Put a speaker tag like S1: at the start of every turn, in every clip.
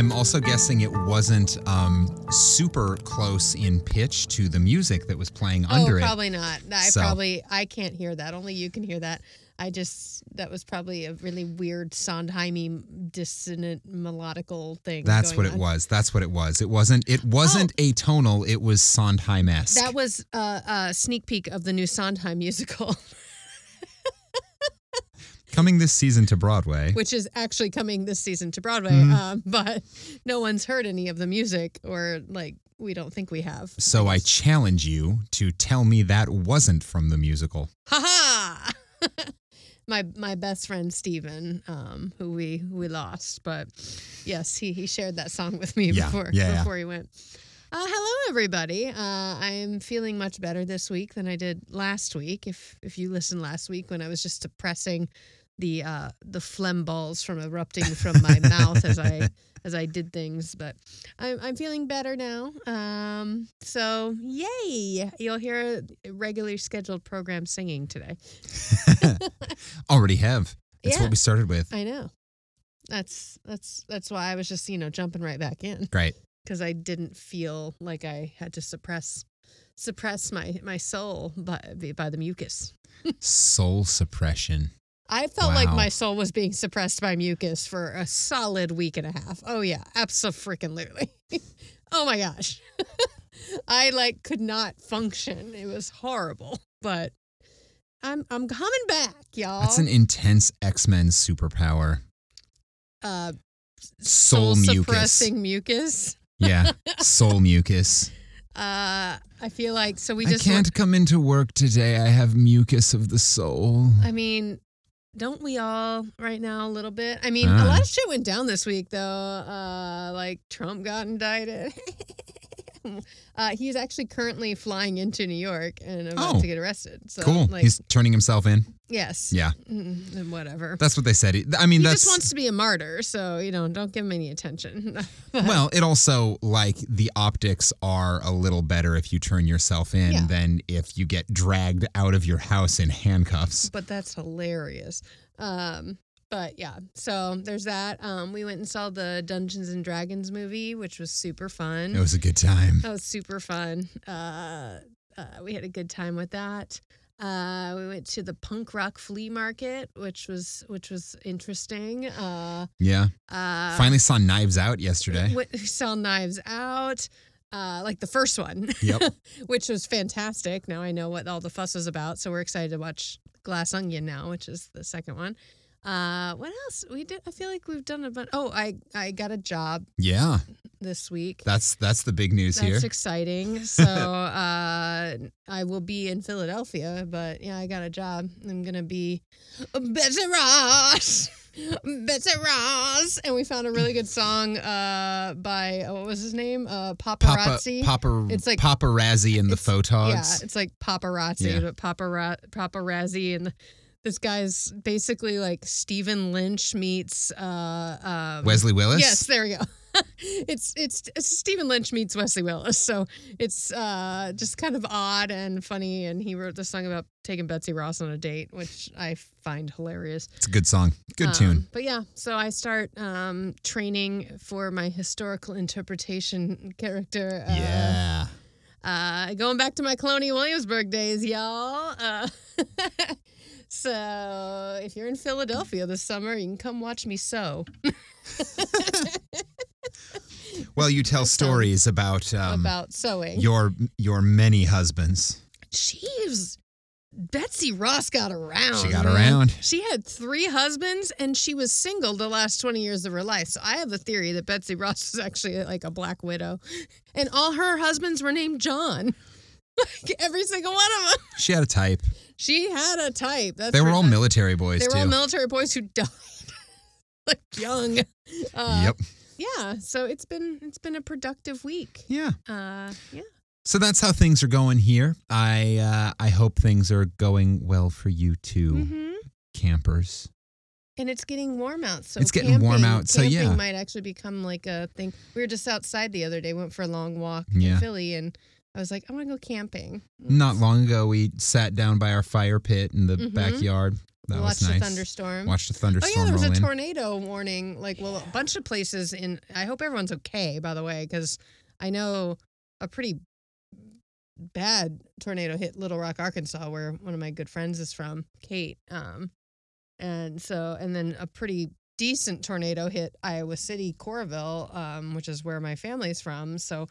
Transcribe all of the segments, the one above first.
S1: I'm also guessing it wasn't um, super close in pitch to the music that was playing under
S2: oh,
S1: it.
S2: probably not. I
S1: So-
S2: probably I can't hear that. Only you can hear that. I just that was probably a really weird Sondheimy dissonant melodical thing.
S1: That's what it was. That's what it was. It wasn't. It wasn't atonal. It was Sondheim-esque.
S2: That was uh, a sneak peek of the new Sondheim musical,
S1: Coming this season to Broadway.
S2: which is actually coming this season to Broadway.
S1: Mhm.
S2: Um, but no one's heard any of the music, or like we don't think we have.
S1: So I challenge you to tell me that wasn't from the musical.
S2: ha ha. my my best friend Steven, um, who we who we lost, but yes, he he shared that song with me
S1: Yeah,
S2: before
S1: yeah,
S2: before he went. Uh, hello, everybody. Uh, I'm feeling much better this week than I did last week. If if you listened last week when I was just suppressing the uh, the phlegm balls from erupting from my mouth as I as I did things, but I'm I'm feeling better now. Um, so yay! You'll hear a regularly scheduled program singing today.
S1: Already have. That's
S2: Yeah.
S1: what we started with.
S2: I know. That's that's that's why I was just you know jumping right back in
S1: Right.
S2: because I didn't feel like I had to suppress suppress my my soul by by the mucus.
S1: Soul suppression.
S2: I felt like my soul was being suppressed by mucus for a solid week and a half. Oh yeah, absolutely. Literally. Oh my gosh, I like could not function. It was horrible, but I'm I'm coming back, y'all.
S1: That's an intense X-Men superpower.
S2: uh,
S1: Soul mucus.
S2: suppressing mucus.
S1: Yeah. Soul mucus.
S2: Uh, I feel like so we
S1: I
S2: just.
S1: can't come into work today. I have mucus of the soul.
S2: I mean, don't we all right now a little bit? I mean, a
S1: Ah.
S2: lot of shit went down this week though. Uh, like Trump got indicted. uh, he's actually currently flying into New York and about
S1: Oh.
S2: to get arrested. So,
S1: cool.
S2: Like,
S1: He's turning himself in.
S2: yes.
S1: Yeah.
S2: Mm, and whatever.
S1: That's what they said. I mean,
S2: he
S1: that's
S2: just wants to be a martyr, so you know, don't give him any attention.
S1: well. It also like the optics are a little better if you turn yourself in
S2: Yeah.
S1: than if you get dragged out of your house in handcuffs.
S2: but that's hilarious. Um, but yeah, so there's that. Um, we went and saw the Dungeons and Dragons movie, which was super fun.
S1: It was a good time.
S2: That was super fun. Uh, uh, we had a good time with that. Uh, we went to the punk rock flea market, which was which was interesting. Uh,
S1: Yeah.
S2: uh,
S1: Finally saw Knives Out yesterday.
S2: we we saw Knives Out, uh, like the first one,
S1: Yep.
S2: which was fantastic. Now I know what all the fuss was about, so we're excited to watch Glass Onion now, which is the second one. Uh, what else we did? I feel like we've done a bunch. Oh, I I got a job
S1: Yeah.
S2: this week.
S1: That's that's the big news
S2: That's
S1: here.
S2: exciting. So uh, I will be in Philadelphia, but yeah, I got a job. I'm gonna be Betsy Ross, Betsy Ross, and we found a really good song uh, by uh, what was his name? Uh,
S1: Papa
S2: Paparazzi.
S1: Papa
S2: It's like-
S1: paparazzi and the photogs.
S2: Yeah, it's like paparazzi,
S1: Yeah.
S2: but papara- paparazzi, and this guy's basically like Stephen Lynch meets uh, um,
S1: Wesley Willis.
S2: Yes, there we go. it's it's it's Stephen Lynch meets Wesley Willis, so it's uh, just kind of odd and funny. And he wrote the song about taking Betsy Ross on a date, which I find hilarious.
S1: It's a good song. Good
S2: Um,
S1: tune.
S2: But yeah, so I start um, training for my historical interpretation character. Uh,
S1: yeah.
S2: uh, going back to my Colonial Williamsburg days, y'all. Uh, so if you're in Philadelphia this summer, you can come watch me sew.
S1: Well, you tell stories about um,
S2: about sewing.
S1: your your many husbands.
S2: was Betsy Ross got around.
S1: She got
S2: man.
S1: around.
S2: She had three husbands and she was single the last 20 years of her life. So I have a theory that Betsy Ross is actually like a black widow. And all her husbands were named John. Like every single one of them.
S1: She had a type.
S2: She had a type. That's
S1: They were all military boys
S2: They were
S1: too.
S2: all military boys who died like young. Uh,
S1: yep.
S2: Yeah. So it's been it's been a productive week.
S1: Yeah.
S2: Uh, yeah.
S1: So that's how things are going here. I uh, I hope things are going well for you too,
S2: hmm
S1: campers.
S2: And it's getting warm out, so
S1: It's getting warm out, so
S2: camping
S1: yeah.
S2: might actually become like a thing. We were just outside the other day, went for a long walk
S1: Yeah.
S2: in Philly, and I was like, I want to go camping.
S1: Not long ago, we sat down by our fire pit in the
S2: Mhm.
S1: backyard. That
S2: Watched
S1: was nice.
S2: the thunderstorm.
S1: Watched the
S2: Oh
S1: thunderstorm
S2: yeah, there was a
S1: in.
S2: tornado warning. Like, well, a bunch of places in. I hope everyone's okay. By the way, because I know a pretty bad tornado hit Little Rock, Arkansas, where one of my good friends is from, Kate. Um, and so, and then a pretty decent tornado hit Iowa City, Coralville, um, which is where my family's from. So.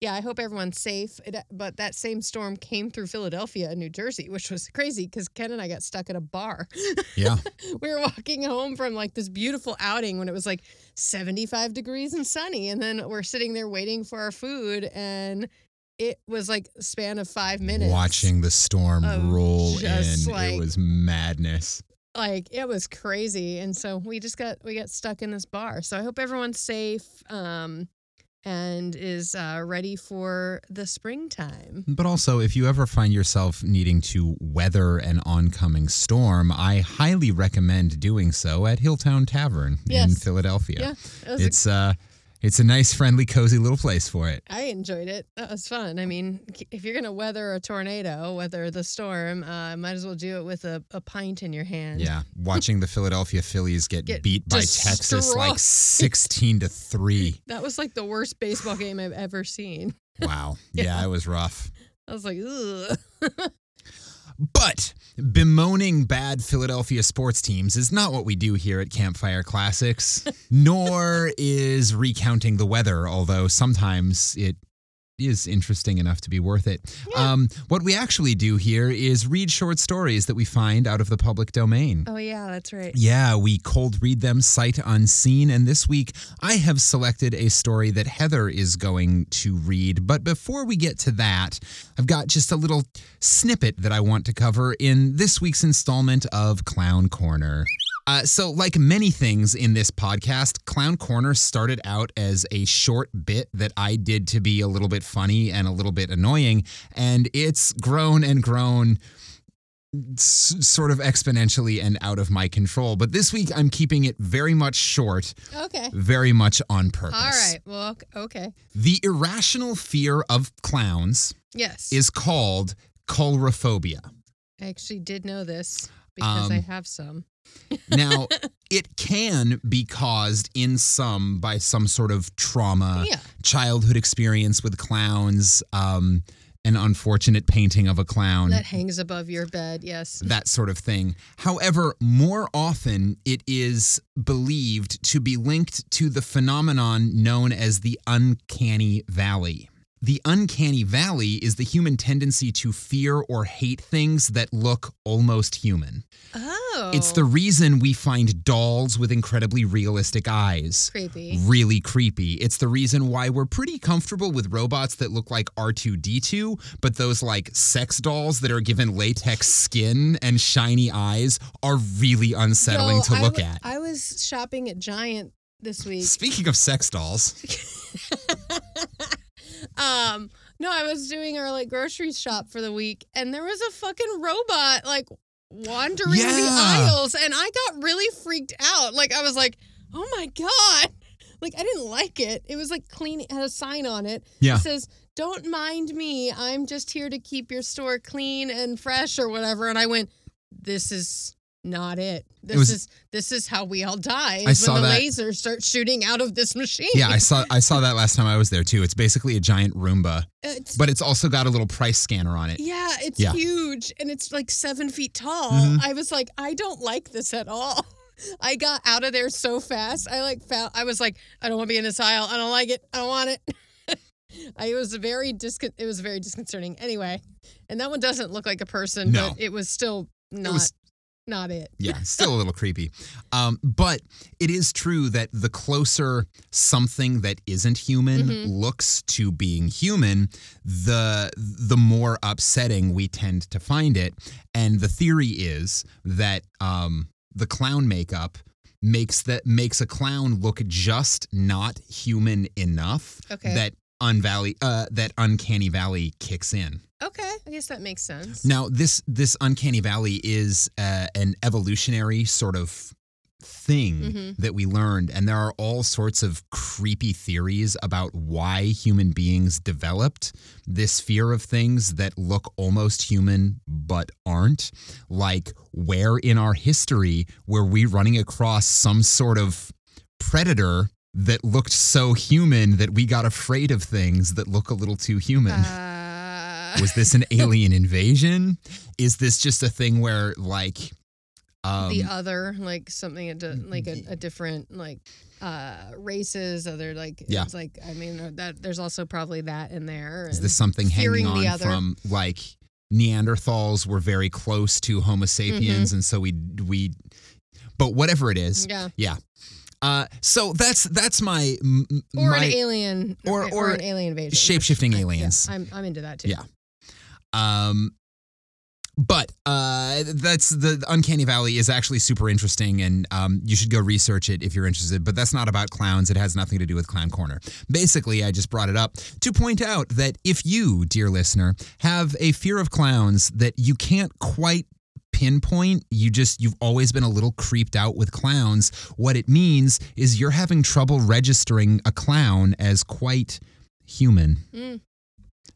S2: Yeah, I hope everyone's safe. It, but that same storm came through Philadelphia and New Jersey, which was crazy because Ken and I got stuck at a bar.
S1: Yeah.
S2: we were walking home from like this beautiful outing when it was like 75 degrees and sunny and then we're sitting there waiting for our food and it was like a span of five minutes
S1: Watching the storm roll in,
S2: like-
S1: it was madness.
S2: like it was crazy and so we just got we got stuck in this bar so i hope everyone's safe um and is uh, ready for the springtime
S1: But also, if you ever find yourself needing to weather an oncoming storm, I highly recommend doing so at Hilltown Tavern in Philadelphia.
S2: yeah it was a
S1: uh it's a nice, friendly, cozy little place for it.
S2: I enjoyed it. That was fun. I mean, if you're gonna weather a tornado, weather the storm, uh, might as well do it with a, a pint in your hand.
S1: Yeah, watching the Philadelphia Phillies get,
S2: Get
S1: beat by Texas like 16 to 3.
S2: That was like the worst baseball game I've ever seen.
S1: Wow. Yeah,
S2: Yeah.
S1: it was rough.
S2: I was like, ugh.
S1: But bemoaning bad Philadelphia sports teams is not what we do here at Campfire Classics, nor is recounting the weather, although sometimes it is interesting enough to be worth it.
S2: Yeah.
S1: Um, what we actually do here is read short stories that we find out of the public domain.
S2: oh yeah, that's right.
S1: Yeah, we cold read them sight unseen. And this week, I have selected a story that Heather is going to read. But before we get to that, I've got just a little snippet that I want to cover in this week's installment of Clown Corner. Uh, so, like many things in this podcast, Clown Corner started out as a short bit that I did to be a little bit funny and a little bit annoying. And it's grown and grown s- sort of exponentially and out of my control. But this week, I'm keeping it very much short,
S2: Okay.
S1: very much on purpose.
S2: All right. Well, ok- okay.
S1: The irrational fear of clowns
S2: Yes.
S1: is called coulrophobia.
S2: I actually did know this because I
S1: Um,
S2: have some.
S1: Now, it can be caused in some by some sort of trauma,
S2: yeah.
S1: childhood experience with clowns, um, an unfortunate painting of a clown.
S2: That hangs above your bed. Yes.
S1: that sort of thing. However, more often it is believed to be linked to the phenomenon known as the uncanny valley. The uncanny valley is the human tendency to fear or hate things that look almost human.
S2: Oh.
S1: It's the reason we find dolls with incredibly realistic eyes.
S2: creepy.
S1: Really creepy. It's the reason why we're pretty comfortable with robots that look like R2D2, but those like sex dolls that are given latex skin and shiny eyes are really unsettling to
S2: I
S1: look at.
S2: I was shopping at Giant this week.
S1: Speaking of sex dolls,
S2: um, no, I was doing our like grocery shop for the week, and there was a fucking robot like wandering the aisles, and I got really freaked out. Like I was like, oh my god. Like I didn't like it. It was like clean. It had a sign on it.
S1: Yeah.
S2: It says, "Don't mind me. I'm just here to keep your store clean and fresh or whatever." And I went, "This is not it. This
S1: was-
S2: is this is how we all die.
S1: I saw
S2: when the
S1: that.
S2: lasers start shooting out of this machine."
S1: yeah, I saw I saw that last time I was there too. It's basically a giant Roomba,
S2: It's,
S1: but it's also got a little price scanner on it.
S2: Yeah, it's
S1: Yeah.
S2: huge and it's like seven feet tall.
S1: Mhm.
S2: I was like, I don't like this at all. I got out of there so fast. I like found I was like, I don't want to be in this aisle. I don't like it. I don't want it. I it was very discon- it was very disconcerting. Anyway, and that one doesn't look like a person,
S1: No.
S2: but it was still not
S1: was-
S2: not it.
S1: Yeah, still a little creepy. Um, but it is true that the closer something that isn't human
S2: Mhm.
S1: looks to being human, the the more upsetting we tend to find it. And the theory is that um, the clown makeup makes that makes a clown look just not human enough
S2: Okay.
S1: that unvalley uh, that uncanny valley kicks in.
S2: Okay, I guess that makes sense.
S1: Now, this this uncanny valley is uh, an evolutionary sort of thing
S2: Mhm.
S1: that we learned, and there are all sorts of creepy theories about why human beings developed this fear of things that look almost human but aren't. Like, where in our history were we running across some sort of predator? That looked so human that we got afraid of things that look a little too human.
S2: Uh,
S1: Was this an alien invasion? Is this just a thing where like um
S2: the other, like something like a, a different like uh races, other like
S1: Yeah.
S2: it's like I mean uh, that there's also probably that in there.
S1: is this something hanging on from like Neanderthals were very close to Homo sapiens
S2: Mm-hmm.
S1: and so we we but whatever it is.
S2: yeah,
S1: Uh so that's that's my m-
S2: or
S1: my
S2: an alien,
S1: or-
S2: or,
S1: or
S2: an alien invasion,
S1: shape-shifting
S2: I- yeah,
S1: aliens.
S2: I'm I'm into that too.
S1: Yeah. Um, but uh, that's the Uncanny Valley is actually super interesting, and um, you should go research it if you're interested. But that's not about clowns; it has nothing to do with Clown Corner. Basically, I just brought it up to point out that if you, dear listener, have a fear of clowns that you can't quite pinpoint you just you've always been a little creeped out with clowns what it means is you're having trouble registering a clown as quite human
S2: Mm.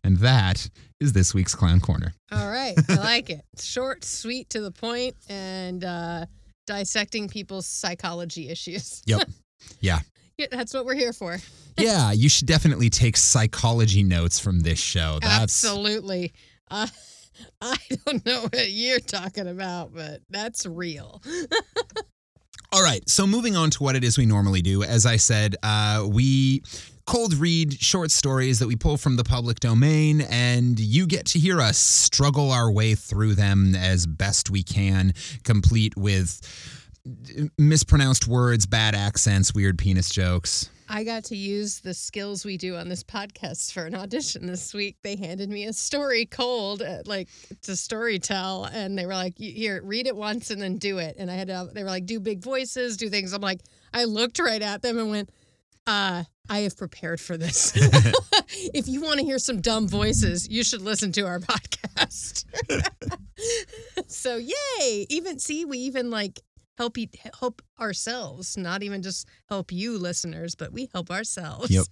S1: and that is this week's Clown Corner.
S2: All right, I like it. Short, sweet, to the point, and uh, dissecting people's psychology issues.
S1: Yep. Yeah.
S2: Yeah, that's what we're here for.
S1: yeah, you should definitely take psychology notes from this show. That's
S2: Absolutely. Uh, I don't know what you're talking about, but that's real.
S1: all right. So moving on to what it is we normally do. As I said, uh, we cold read short stories that we pull from the public domain, and you get to hear us struggle our way through them as best we can, complete with mispronounced words, bad accents, weird penis jokes.
S2: I got to use the skills we do on this podcast for an audition this week. They handed me a story cold, uh, like to story tell, and they were like, "Here, read it once and then do it." And I had to. They were like, "Do big voices, do things." I'm like, I looked right at them and went, "Uh, I have prepared for this. if you want to hear some dumb voices, you should listen to our podcast." so yay! Even see, we even like help you, help ourselves, not even just help you listeners, but we help ourselves.
S1: Yep.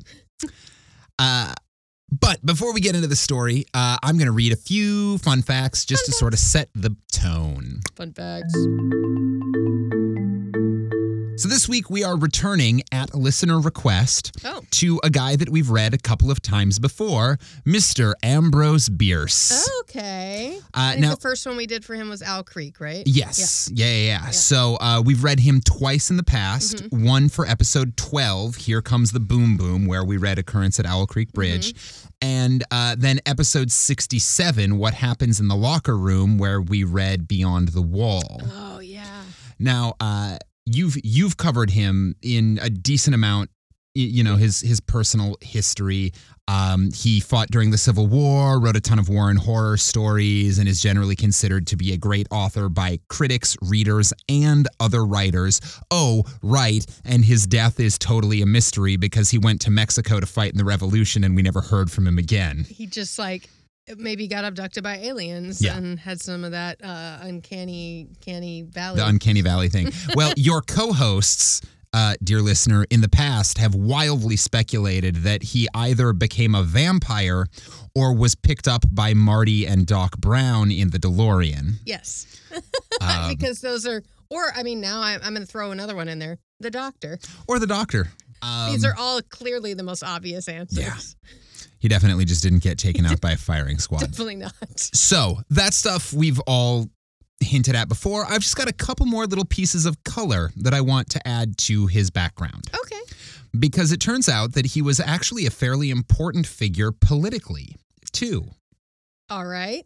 S1: Uh, but before we get into the story, uh, I'm going to read a few fun facts just to sort of set the tone.
S2: Fun facts.
S1: So this week we are returning at listener request
S2: Oh,
S1: to a guy that we've read a couple of times before, Mr. Ambrose Bierce.
S2: okay.
S1: Uh, now,
S2: the first one we did for him was Owl Creek, right?
S1: Yes. Yeah, yeah, yeah. So uh, we've read him twice in the past.
S2: Mm-hmm.
S1: One for episode 12, Here Comes the Boom Boom, where we read Occurrence at Owl Creek Bridge.
S2: Mm-hmm.
S1: And uh, then episode 67, What Happens in the Locker Room, where we read Beyond the Wall.
S2: Oh yeah.
S1: Now, uh, you've you've covered him in a decent amount. You know his his personal history. Um, he fought during the Civil War, wrote a ton of war and horror stories, and is generally considered to be a great author by critics, readers, and other writers. Oh, right, and his death is totally a mystery because he went to Mexico to fight in the Revolution, and we never heard from him again.
S2: He just like maybe got abducted by aliens
S1: Yeah.
S2: and had some of that uh, uncanny, canny valley.
S1: the uncanny valley thing. Well, your co-hosts, uh, dear listener, in the past have wildly speculated that he either became a vampire or was picked up by Marty and Doc Brown in the DeLorean.
S2: yes,
S1: Um,
S2: because those are. Or I mean, now I'm, I'm going to throw another one in there. The Doctor.
S1: or the Doctor. Um,
S2: These are all clearly the most obvious answers.
S1: Yeah. He definitely just didn't get taken out by a firing squad.
S2: Definitely not.
S1: So that stuff we've all hinted at before, I've just got a couple more little pieces of color that I want to add to his background.
S2: Okay.
S1: Because it turns out that he was actually a fairly important figure politically, too.
S2: All right.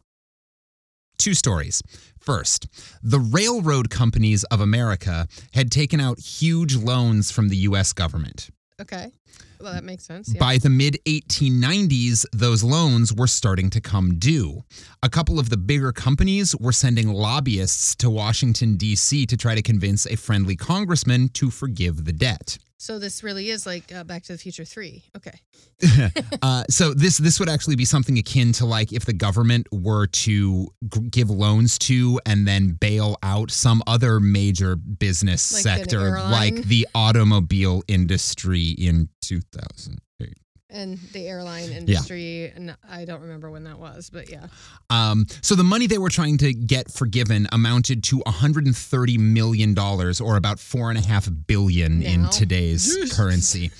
S1: Two stories. First, the railroad companies of America had taken out huge loans from the US government.
S2: Okay. Well, that makes sense. Yeah.
S1: By the mid 1890s, those loans were starting to come due. A couple of the bigger companies were sending lobbyists to Washington, D.C. to try to convince a friendly congressman to forgive the debt.
S2: so this really is like uh, Back to the Future 3. Okay.
S1: uh, so this this would actually be something akin to like if the government were to g- give loans to and then bail out some other major business
S2: Like
S1: sector, like the automobile industry in 2008.
S2: And the airline industry, and I don't remember when that was, but yeah.
S1: Um, so the money they were trying to get forgiven amounted to 130 million dollars, or about four and a half billion in today's currency.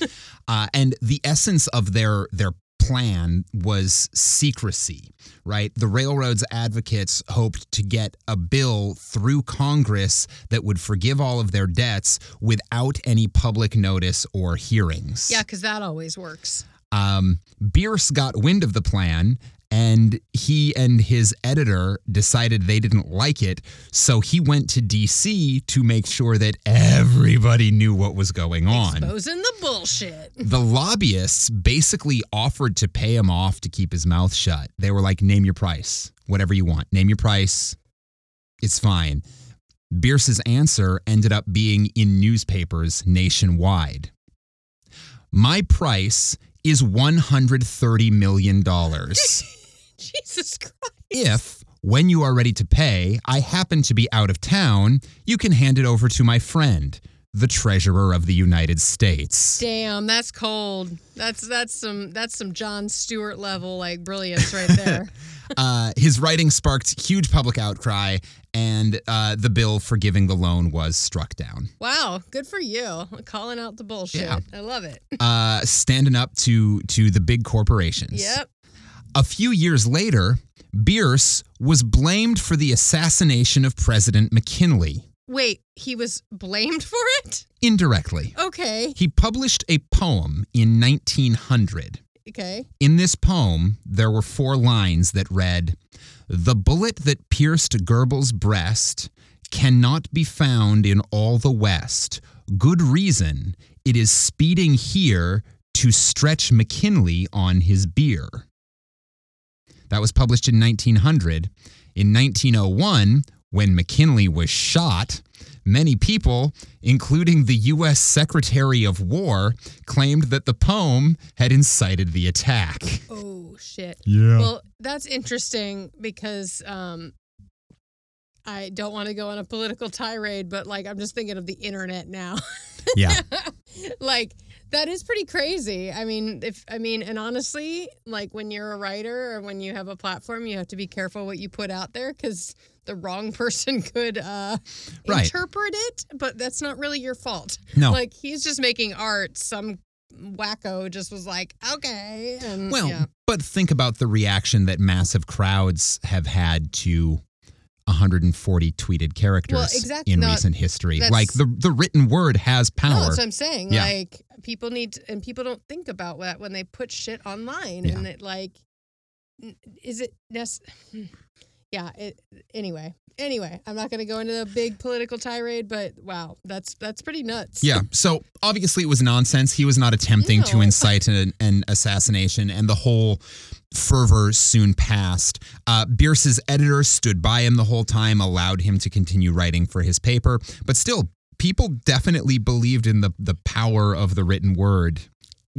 S1: Uh, and the essence of their their plan was secrecy, right? The railroads advocates hoped to get a bill through Congress that would forgive all of their debts without any public notice or hearings.
S2: Yeah, because that always works.
S1: Um, Bierce got wind of the plan and he and his editor decided they didn't like it. So he went to DC to make sure that everybody knew what was going on.
S2: Exposing the bullshit.
S1: The lobbyists basically offered to pay him off to keep his mouth shut. They were like, name your price, whatever you want. Name your price. It's fine. Bierce's answer ended up being in newspapers nationwide. My price is $130 million.
S2: Jesus Christ.
S1: if, when you are ready to pay, I happen to be out of town, you can hand it over to my friend, the Treasurer of the United States.
S2: Damn, that's cold. That's that's some that's some Jon Stewart level like brilliance right there.
S1: Uh, his writing sparked huge public outcry, and uh, the bill for giving the loan was struck down.
S2: wow, good for you. Calling out the bullshit.
S1: Yeah.
S2: I love it.
S1: Uh, standing up to to the big corporations.
S2: Yep.
S1: A few years later, Bierce was blamed for the assassination of President McKinley
S2: Wait, he was blamed for it?
S1: indirectly.
S2: Okay.
S1: He published a poem in 1900.
S2: Okay.
S1: In this poem, there were four lines that read The bullet that pierced Goebel's breast cannot be found in all the West. Good reason, it is speeding here to stretch McKinley on his bier. That was published in 1900. In 1901, when McKinley was shot, many people, including the U.S. Secretary of War, claimed that the poem had incited the attack.
S2: Oh shit.
S1: Yeah.
S2: Well, that's interesting because um I don't want to go on a political tirade, but like I'm just thinking of the internet now.
S1: yeah.
S2: like that is pretty crazy. I mean, if I mean, and honestly, like when you're a writer or when you have a platform, you have to be careful what you put out there because the wrong person could uh,
S1: Right.
S2: interpret it, but that's not really your fault.
S1: No.
S2: Like he's just making art. Some wacko just was like, okay, and
S1: Well,
S2: yeah.
S1: but think about the reaction that massive crowds have had to 140 tweeted characters
S2: Well, exact-
S1: in
S2: no,
S1: recent history. Like the the written word has
S2: No,
S1: power.
S2: that's what I'm saying.
S1: Yeah.
S2: Like people need to, and people don't think about that when they put shit online,
S1: Yeah.
S2: and it like, is it necessary? Hmm. Yeah. It anyway. Anyway, I'm not going to go into a big political tirade, but wow, that's that's pretty nuts.
S1: yeah. So obviously it was nonsense. He was not attempting to incite an, an assassination, and the whole fervor soon passed. Uh, Bierce's editor stood by him the whole time, allowed him to continue writing for his paper, but still, people definitely believed in the the power of the written word.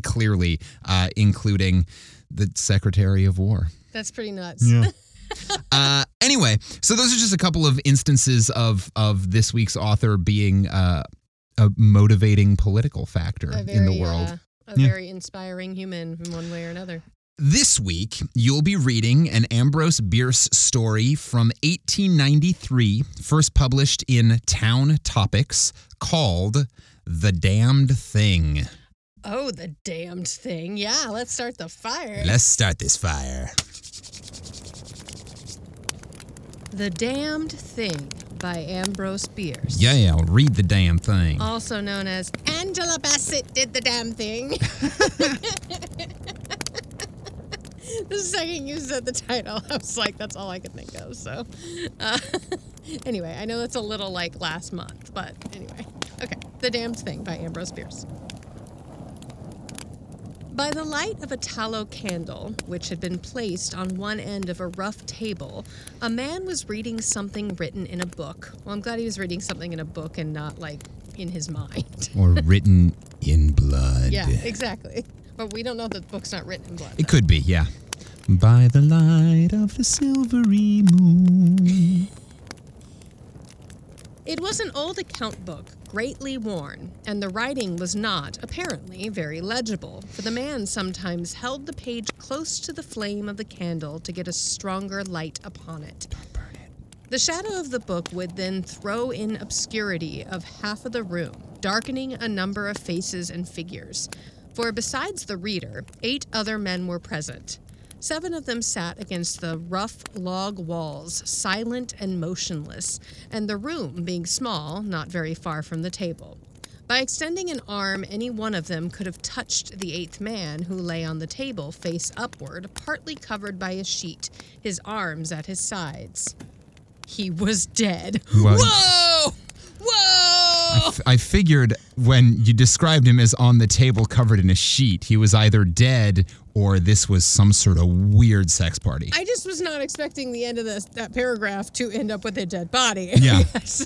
S1: Clearly, uh, including the Secretary of War.
S2: That's pretty nuts.
S1: uh, anyway, so those are just a couple of instances of of this week's author being uh, a motivating political factor
S2: A
S1: in the world.
S2: uh, a
S1: Yeah.
S2: very inspiring human in one way or another.
S1: This week, you'll be reading an Ambrose Bierce story from 1893, first published in Town Topics, called "The Damned Thing."
S2: Oh, the damned thing. Yeah, let's start the fire.
S1: Let's start this fire.
S2: The Damned Thing by Ambrose Bierce.
S1: Yeah, yeah, I'll read the damn thing.
S2: Also known as Angela Bassett did the damn thing. the second you said the title, I was like, that's all I could think of. So, uh, anyway, I know that's a little like last month, but anyway. Okay. The Damned Thing by Ambrose Bierce. By the light of a tallow candle, which had been placed on one end of a rough table, a man was reading something written in a book. Well, I'm glad he was reading something in a book and not like in his mind.
S1: or written in blood.
S2: yeah, exactly. But we don't know that the book's not written in blood.
S1: It could be, yeah. By the light of the silvery moon.
S2: It was an old account book, greatly worn, and the writing was not, apparently, very legible, for the man sometimes held the page close to the flame of the candle to get a stronger light upon it. The shadow of the book would then throw in obscurity of half of the room, darkening a number of faces and figures. For besides the reader, eight other men were present. Seven of them sat against the rough log walls, silent and motionless, and the room, being small, not very far from the table. By extending an arm, any one of them could have touched the eighth man who lay on the table, face upward, partly covered by a sheet, his arms at his sides. He was dead.
S1: Well-
S2: Whoa! Whoa!
S1: F- I figured when you described him as on the table covered in a sheet, he was either dead or this was some sort of weird sex party.
S2: I just was not expecting the end of this that paragraph to end up with a dead body.
S1: Yeah.
S2: Yes.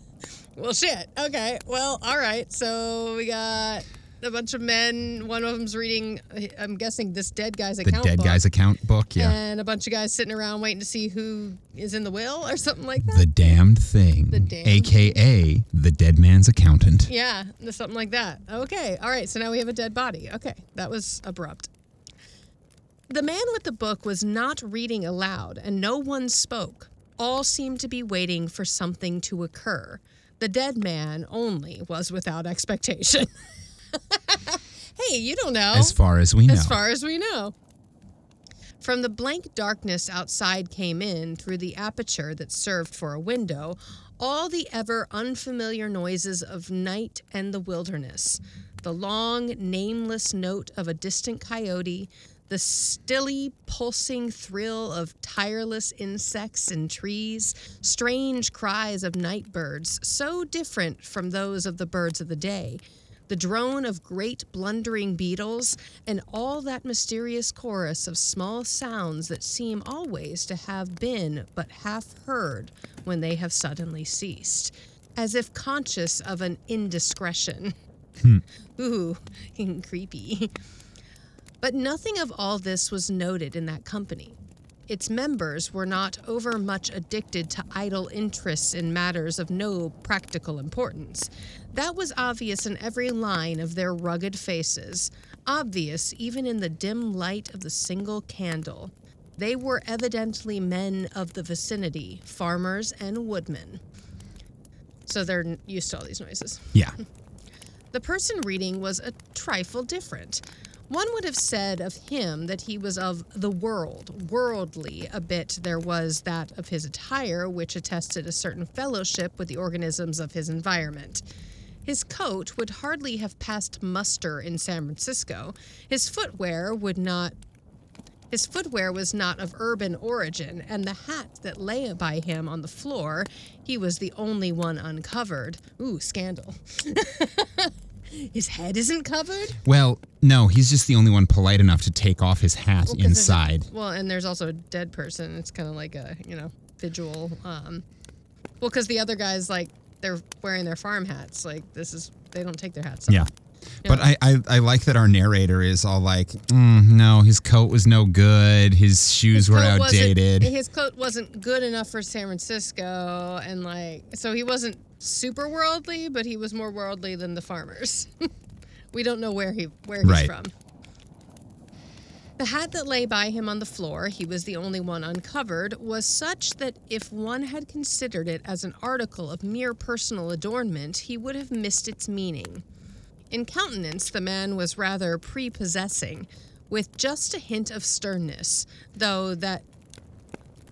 S2: well, shit. Okay. Well, all right. So we got a bunch of men. One of them's reading. I'm guessing this dead guy's account.
S1: the dead
S2: book,
S1: guy's account book, yeah.
S2: And a bunch of guys sitting around waiting to see who is in the will or something like that.
S1: the damned thing,
S2: The damned
S1: aka the dead man's accountant.
S2: Yeah, something like that. Okay, all right, so now we have a dead body. Okay, that was abrupt. The man with the book was not reading aloud, and no one spoke. All seemed to be waiting for something to occur. The dead man only was without expectation. hey, you don't know.
S1: As far as we know.
S2: As far as we know. From the blank darkness outside came in through the aperture that served for a window all the ever unfamiliar noises of night and the wilderness. The long, nameless note of a distant coyote, the stilly, pulsing thrill of tireless insects and trees, strange cries of night birds, so different from those of the birds of the day the drone of great blundering beetles, and all that mysterious chorus of small sounds that seem always to have been but half heard when they have suddenly ceased, as if conscious of an indiscretion. Hmm. Ooh, creepy. But nothing of all this was noted in that company. Its members were not overmuch addicted to idle interests in matters of no practical importance. That was obvious in every line of their rugged faces, obvious even in the dim light of the single candle. They were evidently men of the vicinity, farmers and woodmen. So they're used to all these noises.
S1: Yeah.
S2: The person reading was a trifle different. One would have said of him that he was of the world, worldly a bit there was that of his attire, which attested a certain fellowship with the organisms of his environment. His coat would hardly have passed muster in San Francisco. His footwear would not his footwear was not of urban origin, and the hat that lay by him on the floor, he was the only one uncovered. Ooh, scandal. his head isn't covered?
S1: Well, no, he's just the only one polite enough to take off his hat
S2: Well, 'cause there's
S1: inside.
S2: well, and there's also a dead person. It's kind of like a, you know, vigil. Um, well, because the other guys, like, they're wearing their farm hats. Like, this is, they don't take their hats off.
S1: Yeah. But I, I, I like that our narrator is all like, mm, no, his coat was no good. His shoes were
S2: coat wasn't-
S1: outdated.
S2: His coat wasn't good enough for San Francisco, and like, so he wasn't super worldly, but he was more worldly than the farmers. we don't know where he where he's
S1: Right.
S2: from. The hat that lay by him on the floor, he was the only one uncovered, was such that if one had considered it as an article of mere personal adornment, he would have missed its meaning. In countenance, the man was rather prepossessing, with just a hint of sternness, though that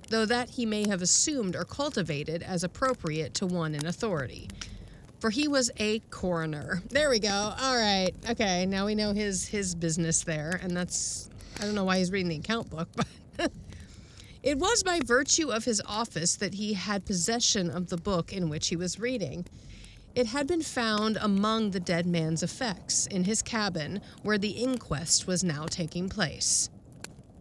S2: though that he may have assumed or cultivated as appropriate to one in authority. For he was a coroner. There we go. All right. Okay, now we know his his business there, and that's I don't know why he's reading the account book, but it was by virtue of his office that he had possession of the book in which he was reading. It had been found among the dead man's effects in his cabin where the inquest was now taking place.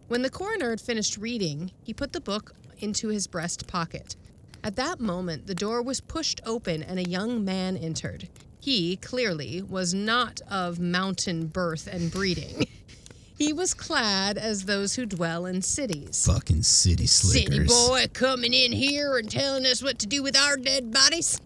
S2: When the coroner had finished reading, he put the book into his breast pocket. At that moment, the door was pushed open and a young man entered. He, clearly, was not of mountain birth and breeding. he was clad as those who dwell in cities.
S1: Fucking city slickers.
S2: City boy coming in here and telling us what to do with our dead bodies.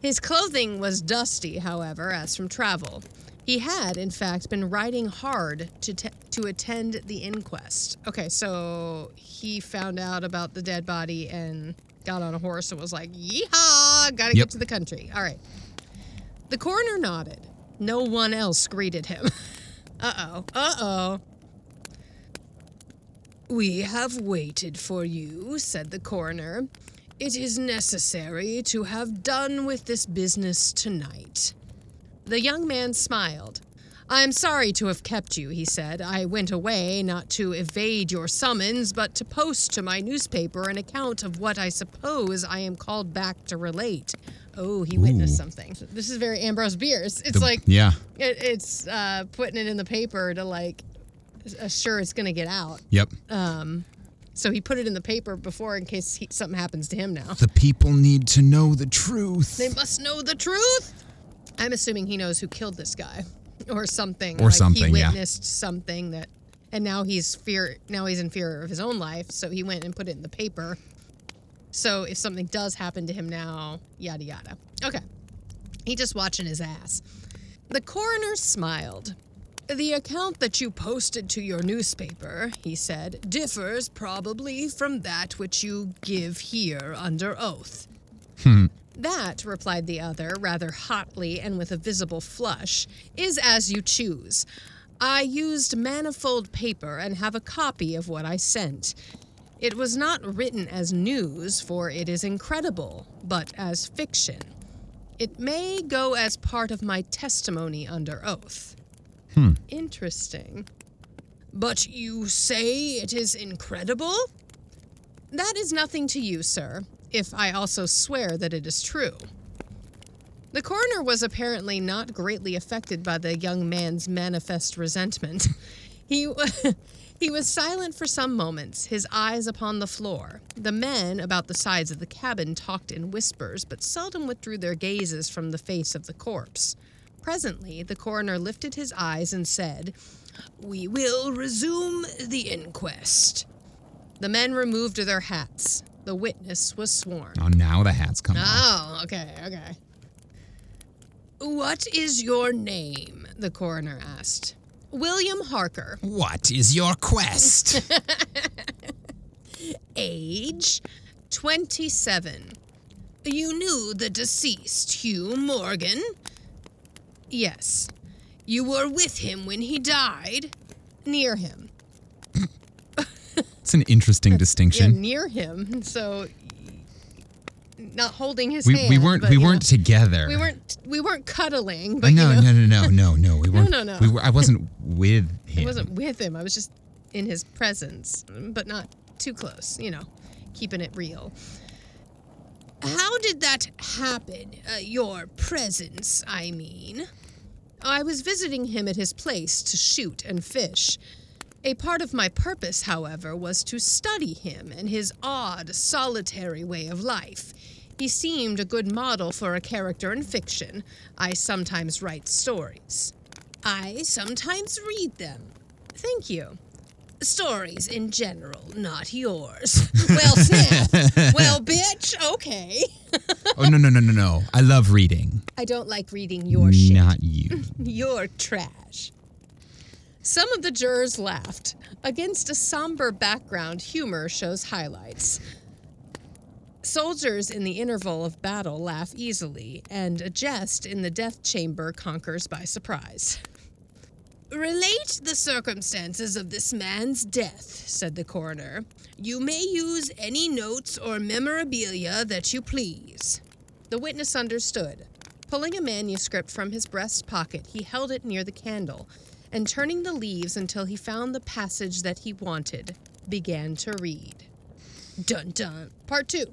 S2: His clothing was dusty, however, as from travel. He had, in fact, been riding hard to te- to attend the inquest. Okay, so he found out about the dead body and got on a horse and was like, "Yeehaw! Gotta
S1: Yep.
S2: get to the country." All right. The coroner nodded. No one else greeted him. uh oh. Uh oh. We have waited for you, said the coroner. It is necessary to have done with this business tonight. The young man smiled. I'm sorry to have kept you, he said. I went away not to evade your summons, but to post to my newspaper an account of what I suppose I am called back to relate. Oh, he witnessed something. This is very Ambrose Bierce. It's
S1: The-
S2: like
S1: yeah.
S2: it, it's uh, putting it in the paper to like assure it's going to get out.
S1: Yep.
S2: Um, so he put it in the paper before in case he, something happens to him now.
S1: the people need to know the truth.
S2: They must know the truth. I'm assuming he knows who killed this guy, or something.
S1: Or
S2: like
S1: something,
S2: He
S1: yeah.
S2: witnessed something that, and now he's fear. Now he's in fear of his own life. So he went and put it in the paper. So if something does happen to him now, yada yada. Okay, he just watching his ass. The coroner smiled. The account that you posted to your newspaper, he said, differs probably from that which you give here under oath. Hmm. That, replied the other, rather hotly and with a visible flush, is as you choose. I used manifold paper and have a copy of what I sent. It was not written as news, for it is incredible, but as fiction. It may go as part of my testimony under oath. Hmm. Interesting. But you say it is incredible? That is nothing to you, sir, if I also swear that it is true. The coroner was apparently not greatly affected by the young man's manifest resentment. He, he was silent for some moments, his eyes upon the floor. The men about the sides of the cabin talked in whispers, but seldom withdrew their gazes from the face of the corpse. Presently, the coroner lifted his eyes and said, We will resume the inquest. The men removed their hats. The witness was sworn.
S1: Oh, now the hats come off.
S2: Oh, okay, okay. What is your name? The coroner asked. William Harker.
S1: What is your quest?
S2: Age 27. You knew the deceased, Hugh Morgan? Yes. You were with him when he died? Near him.
S1: It's an interesting
S2: Yeah,
S1: distinction.
S2: near him. So not holding his
S1: we,
S2: hand.
S1: we weren't
S2: but,
S1: we weren't together.
S2: we weren't we weren't cuddling, but
S1: no,
S2: you know,
S1: no, no, no, no, no. We weren't.
S2: no, no.
S1: We were, I wasn't with him.
S2: I wasn't with him. I was just in his presence, but not too close, you know, keeping it real. How did that happen? Uh, your presence, I mean. I was visiting him at his place to shoot and fish. A part of my purpose, however, was to study him and his odd, solitary way of life. He seemed a good model for a character in fiction. I sometimes write stories. I sometimes read them. Thank you. Stories in general, not yours. Well, snap. well, bitch, okay.
S1: oh no, no, no, no, no. I love reading.
S2: I don't like reading your shit.
S1: Not you.
S2: You're trash. Some of the jurors laughed. Against a somber background, humor shows highlights. Soldiers in the interval of battle laugh easily, and a jest in the death chamber conquers by surprise. relate the circumstances of this man's death, said the coroner. You may use any notes or memorabilia that you please. The witness understood. Pulling a manuscript from his breast pocket, he held it near the candle, and turning the leaves until he found the passage that he wanted, began to read. Dun dun. Part two.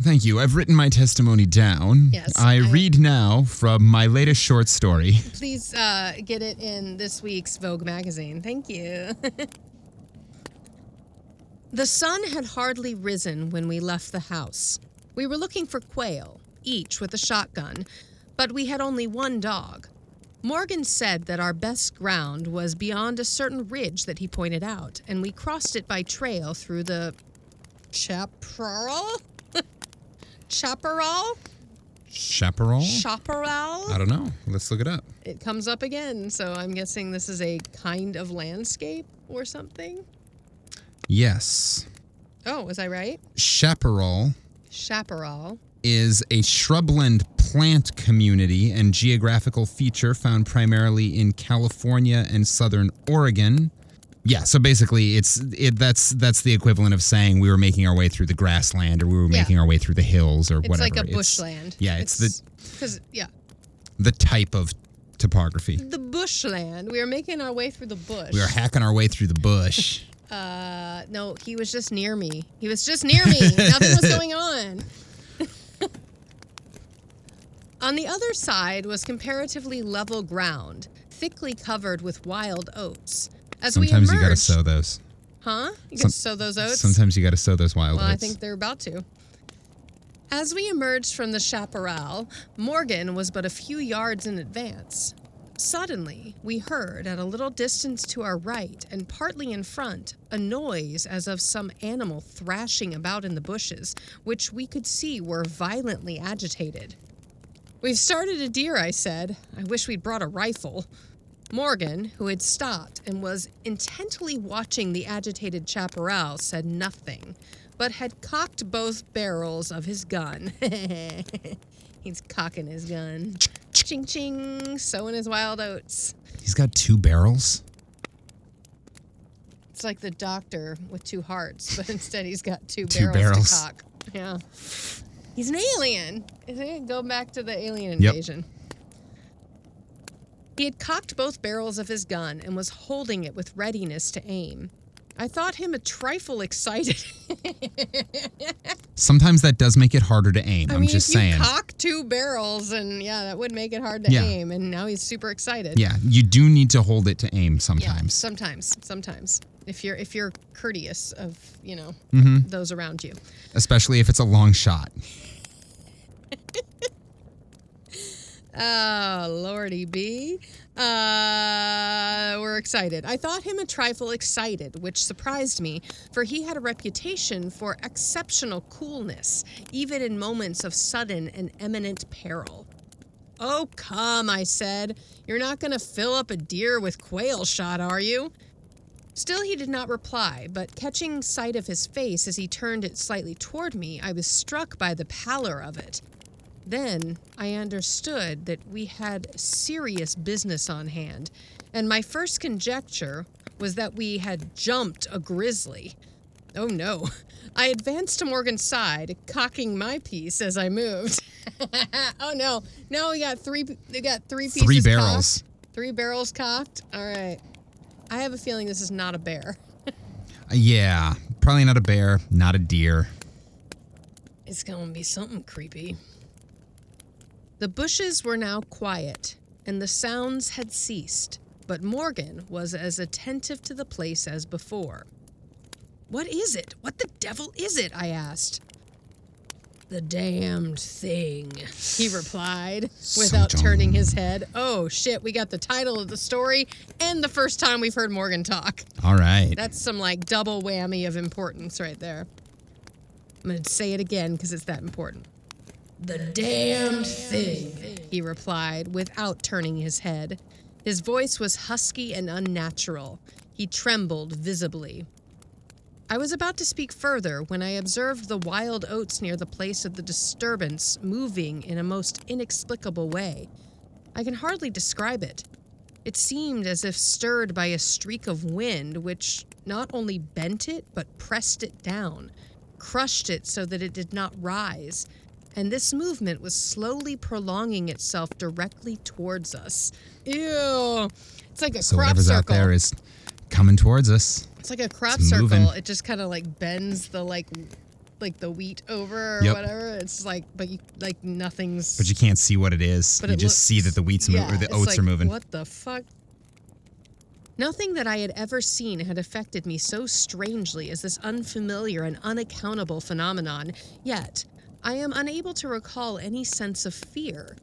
S1: Thank you. I've written my testimony down.
S2: Yes,
S1: I,
S2: I-
S1: read now from my latest short story.
S2: Please uh, get it in this week's Vogue magazine. Thank you. the sun had hardly risen when we left the house. We were looking for quail, each with a shotgun, but we had only one dog. Morgan said that our best ground was beyond a certain ridge that he pointed out, and we crossed it by trail through the chaparral? chaparral?
S1: Chaparral?
S2: Chaparral?
S1: I don't know. Let's look it up.
S2: it comes up again. So I'm guessing this is a kind of landscape or something.
S1: Yes.
S2: Oh, was I right?
S1: Chaparral
S2: Chaparral.
S1: Is a shrubland plant community and geographical feature found primarily in California and southern Oregon. Yeah, so basically it's it that's that's the equivalent of saying we were making our way through the grassland or we were
S2: Yeah.
S1: making our way through the hills or
S2: It's
S1: whatever.
S2: It's like a bushland.
S1: yeah, it's the-
S2: because yeah,
S1: the type of topography.
S2: the bushland. We were making our way through the bush.
S1: We were hacking our way through the bush.
S2: Uh, no, he was just near me. He was just near me. Nothing was going on. on the other side was comparatively level ground, thickly covered with wild oats. As we
S1: Sometimes
S2: emerged,
S1: you got to sow those.
S2: huh? You
S1: Some-
S2: can sow those oats.
S1: Sometimes you got to sow those wild oats.
S2: Well, I think they're about to. As we emerged from the chaparral, Morgan was but a few yards in advance. Suddenly, we heard at a little distance to our right and partly in front a noise as of some animal thrashing about in the bushes, which we could see were violently agitated. We've started a deer, I said. I wish we'd brought a rifle. Morgan, who had stopped and was intently watching the agitated chaparral, said nothing, but had cocked both barrels of his gun. He's cocking his gun. Ching ching, sowing his wild oats.
S1: He's got two barrels.
S2: It's like the doctor with two hearts, but instead he's got two,
S1: Two
S2: barrels,
S1: barrels.
S2: to cock. Yeah. He's an alien. Isn't it? Go back to the alien
S1: Yep.
S2: invasion. He had cocked both barrels of his gun and was holding it with readiness to aim. I thought him a trifle excited.
S1: Sometimes that does make it harder to aim.
S2: I
S1: I'm
S2: mean,
S1: just
S2: if you
S1: saying.
S2: cock two barrels, and yeah, that would make it hard to
S1: Yeah.
S2: aim. And now he's super excited.
S1: yeah, you do need to hold it to aim
S2: Yeah,
S1: sometimes.
S2: sometimes, sometimes. If you're if you're courteous of you know
S1: Mm-hmm.
S2: those around you.
S1: Especially if it's a long shot.
S2: Oh, Lordy B. Uh, we're excited. I thought him a trifle excited, which surprised me, for he had a reputation for exceptional coolness, even in moments of sudden and imminent peril. Oh, come, I said. You're not going to fill up a deer with quail shot, are you? Still, he did not reply, but catching sight of his face as he turned it slightly toward me, I was struck by the pallor of it. Then I understood that we had serious business on hand, and my first conjecture was that we had jumped a grizzly. Oh no. I advanced to Morgan's side, cocking my piece as I moved. oh no. No, we got three we got three pieces
S1: Three
S2: cocked.
S1: barrels.
S2: Three barrels cocked. All right. I have a feeling this is not a bear.
S1: Uh, Yeah, probably not a bear, not a deer.
S2: It's going to be something creepy. The bushes were now quiet, and the sounds had ceased, but Morgan was as attentive to the place as before. What is it? What the devil is it? I asked. The damned thing, he replied without turning his head. Oh shit, we got the title of the story and the first time we've heard Morgan talk.
S1: All right.
S2: That's some like double whammy of importance right there. I'm going to say it again because it's that important. The damned thing, he replied without turning his head. His voice was husky and unnatural. He trembled visibly. I was about to speak further when I observed the wild oats near the place of the disturbance moving in a most inexplicable way. I can hardly describe it. It seemed as if stirred by a streak of wind, which not only bent it, but pressed it down, crushed it so that it did not rise. And this movement was slowly prolonging itself directly towards us. Ew. It's like a
S1: So
S2: crop
S1: whatever's
S2: circle.
S1: out there is coming towards us.
S2: It's like a crop
S1: It's
S2: circle.
S1: moving.
S2: It just kind of like bends the like like the wheat over or
S1: Yep.
S2: whatever. It's like but you like nothing's
S1: But you can't see what it is.
S2: But
S1: you just see that the wheat's moving
S2: yeah,
S1: or the oats
S2: like,
S1: are moving.
S2: What the fuck? Nothing that I had ever seen had affected me so strangely as this unfamiliar and unaccountable phenomenon, yet I am unable to recall any sense of fear.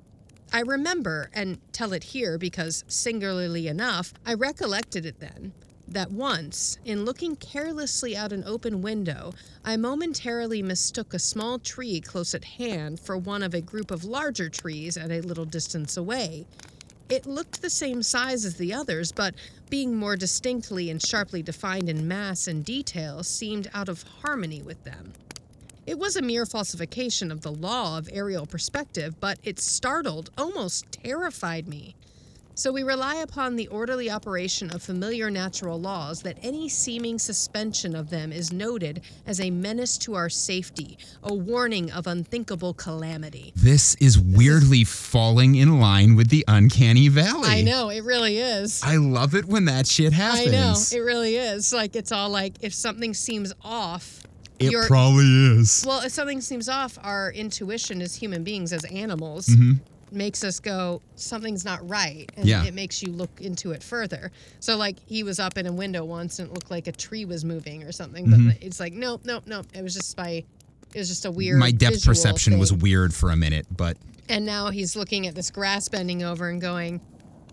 S2: I remember, and tell it here because, singularly enough, I recollected it then, that once, in looking carelessly out an open window, I momentarily mistook a small tree close at hand for one of a group of larger trees at a little distance away. It looked the same size as the others, but being more distinctly and sharply defined in mass and detail, seemed out of harmony with them. It was a mere falsification of the law of aerial perspective, but it startled, almost terrified me. So we rely upon the orderly operation of familiar natural laws that any seeming suspension of them is noted as a menace to our safety, a warning of unthinkable calamity.
S1: This is weirdly falling in line with the uncanny valley.
S2: I know, it really is.
S1: I love it when that shit happens.
S2: I know, it really is. Like it's all like if something seems off,
S1: It
S2: you're
S1: probably is.
S2: well, if something seems off, our intuition as human beings, as animals,
S1: Mm-hmm.
S2: makes us go, something's not right, and
S1: Yeah.
S2: it makes you look into it further. So, like he was up in a window once, and it looked like a tree was moving or something, but it's like, nope, nope, nope. It was just by, it was just a weird.
S1: Mm-hmm. My depth perception was weird for a minute, but
S2: And now he's looking at this grass bending over and going,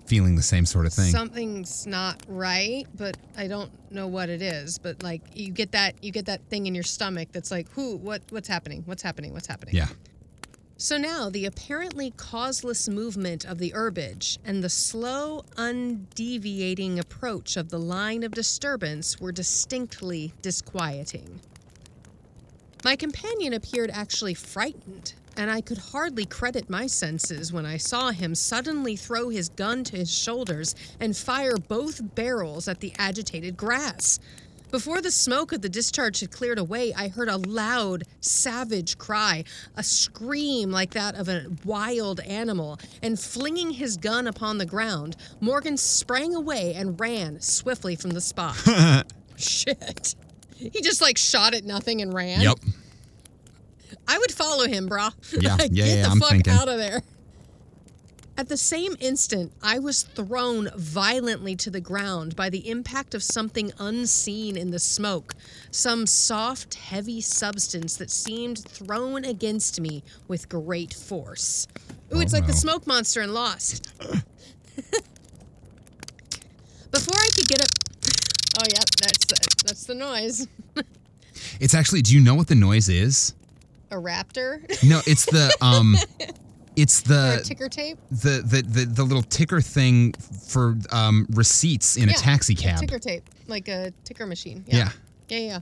S1: feeling the same sort of thing.
S2: something's not right but i don't know what it is but like you get that you get that thing in your stomach that's like who what what's happening? What's happening? What's happening?
S1: Yeah.
S2: so now the apparently causeless movement of the herbage and the slow undeviating approach of the line of disturbance were distinctly disquieting. My companion appeared actually frightened, and I could hardly credit my senses when I saw him suddenly throw his gun to his shoulders and fire both barrels at the agitated grass. Before the smoke of the discharge had cleared away, I heard a loud, savage cry, a scream like that of a wild animal, and flinging his gun upon the ground, Morgan sprang away and ran swiftly from the spot. Shit. He just like shot at nothing and ran.
S1: Yep.
S2: I would follow him, brah.
S1: Yeah,
S2: Like,
S1: yeah,
S2: get
S1: yeah,
S2: the
S1: I'm
S2: fuck
S1: thinking.
S2: out of there. At the same instant, I was thrown violently to the ground by the impact of something unseen in the smoke, some soft, heavy substance that seemed thrown against me with great force. Ooh, it's
S1: Oh,
S2: like the smoke monster in Lost. Before I could get up, oh yeah, that's the, that's the noise.
S1: It's actually. Do you know what the noise is?
S2: A raptor
S1: No, it's the um, it's the
S2: ticker tape.
S1: the the the, the little ticker thing for um receipts in a taxi cab.
S2: ticker tape, like a ticker machine.
S1: Yeah.
S2: Yeah, yeah. yeah.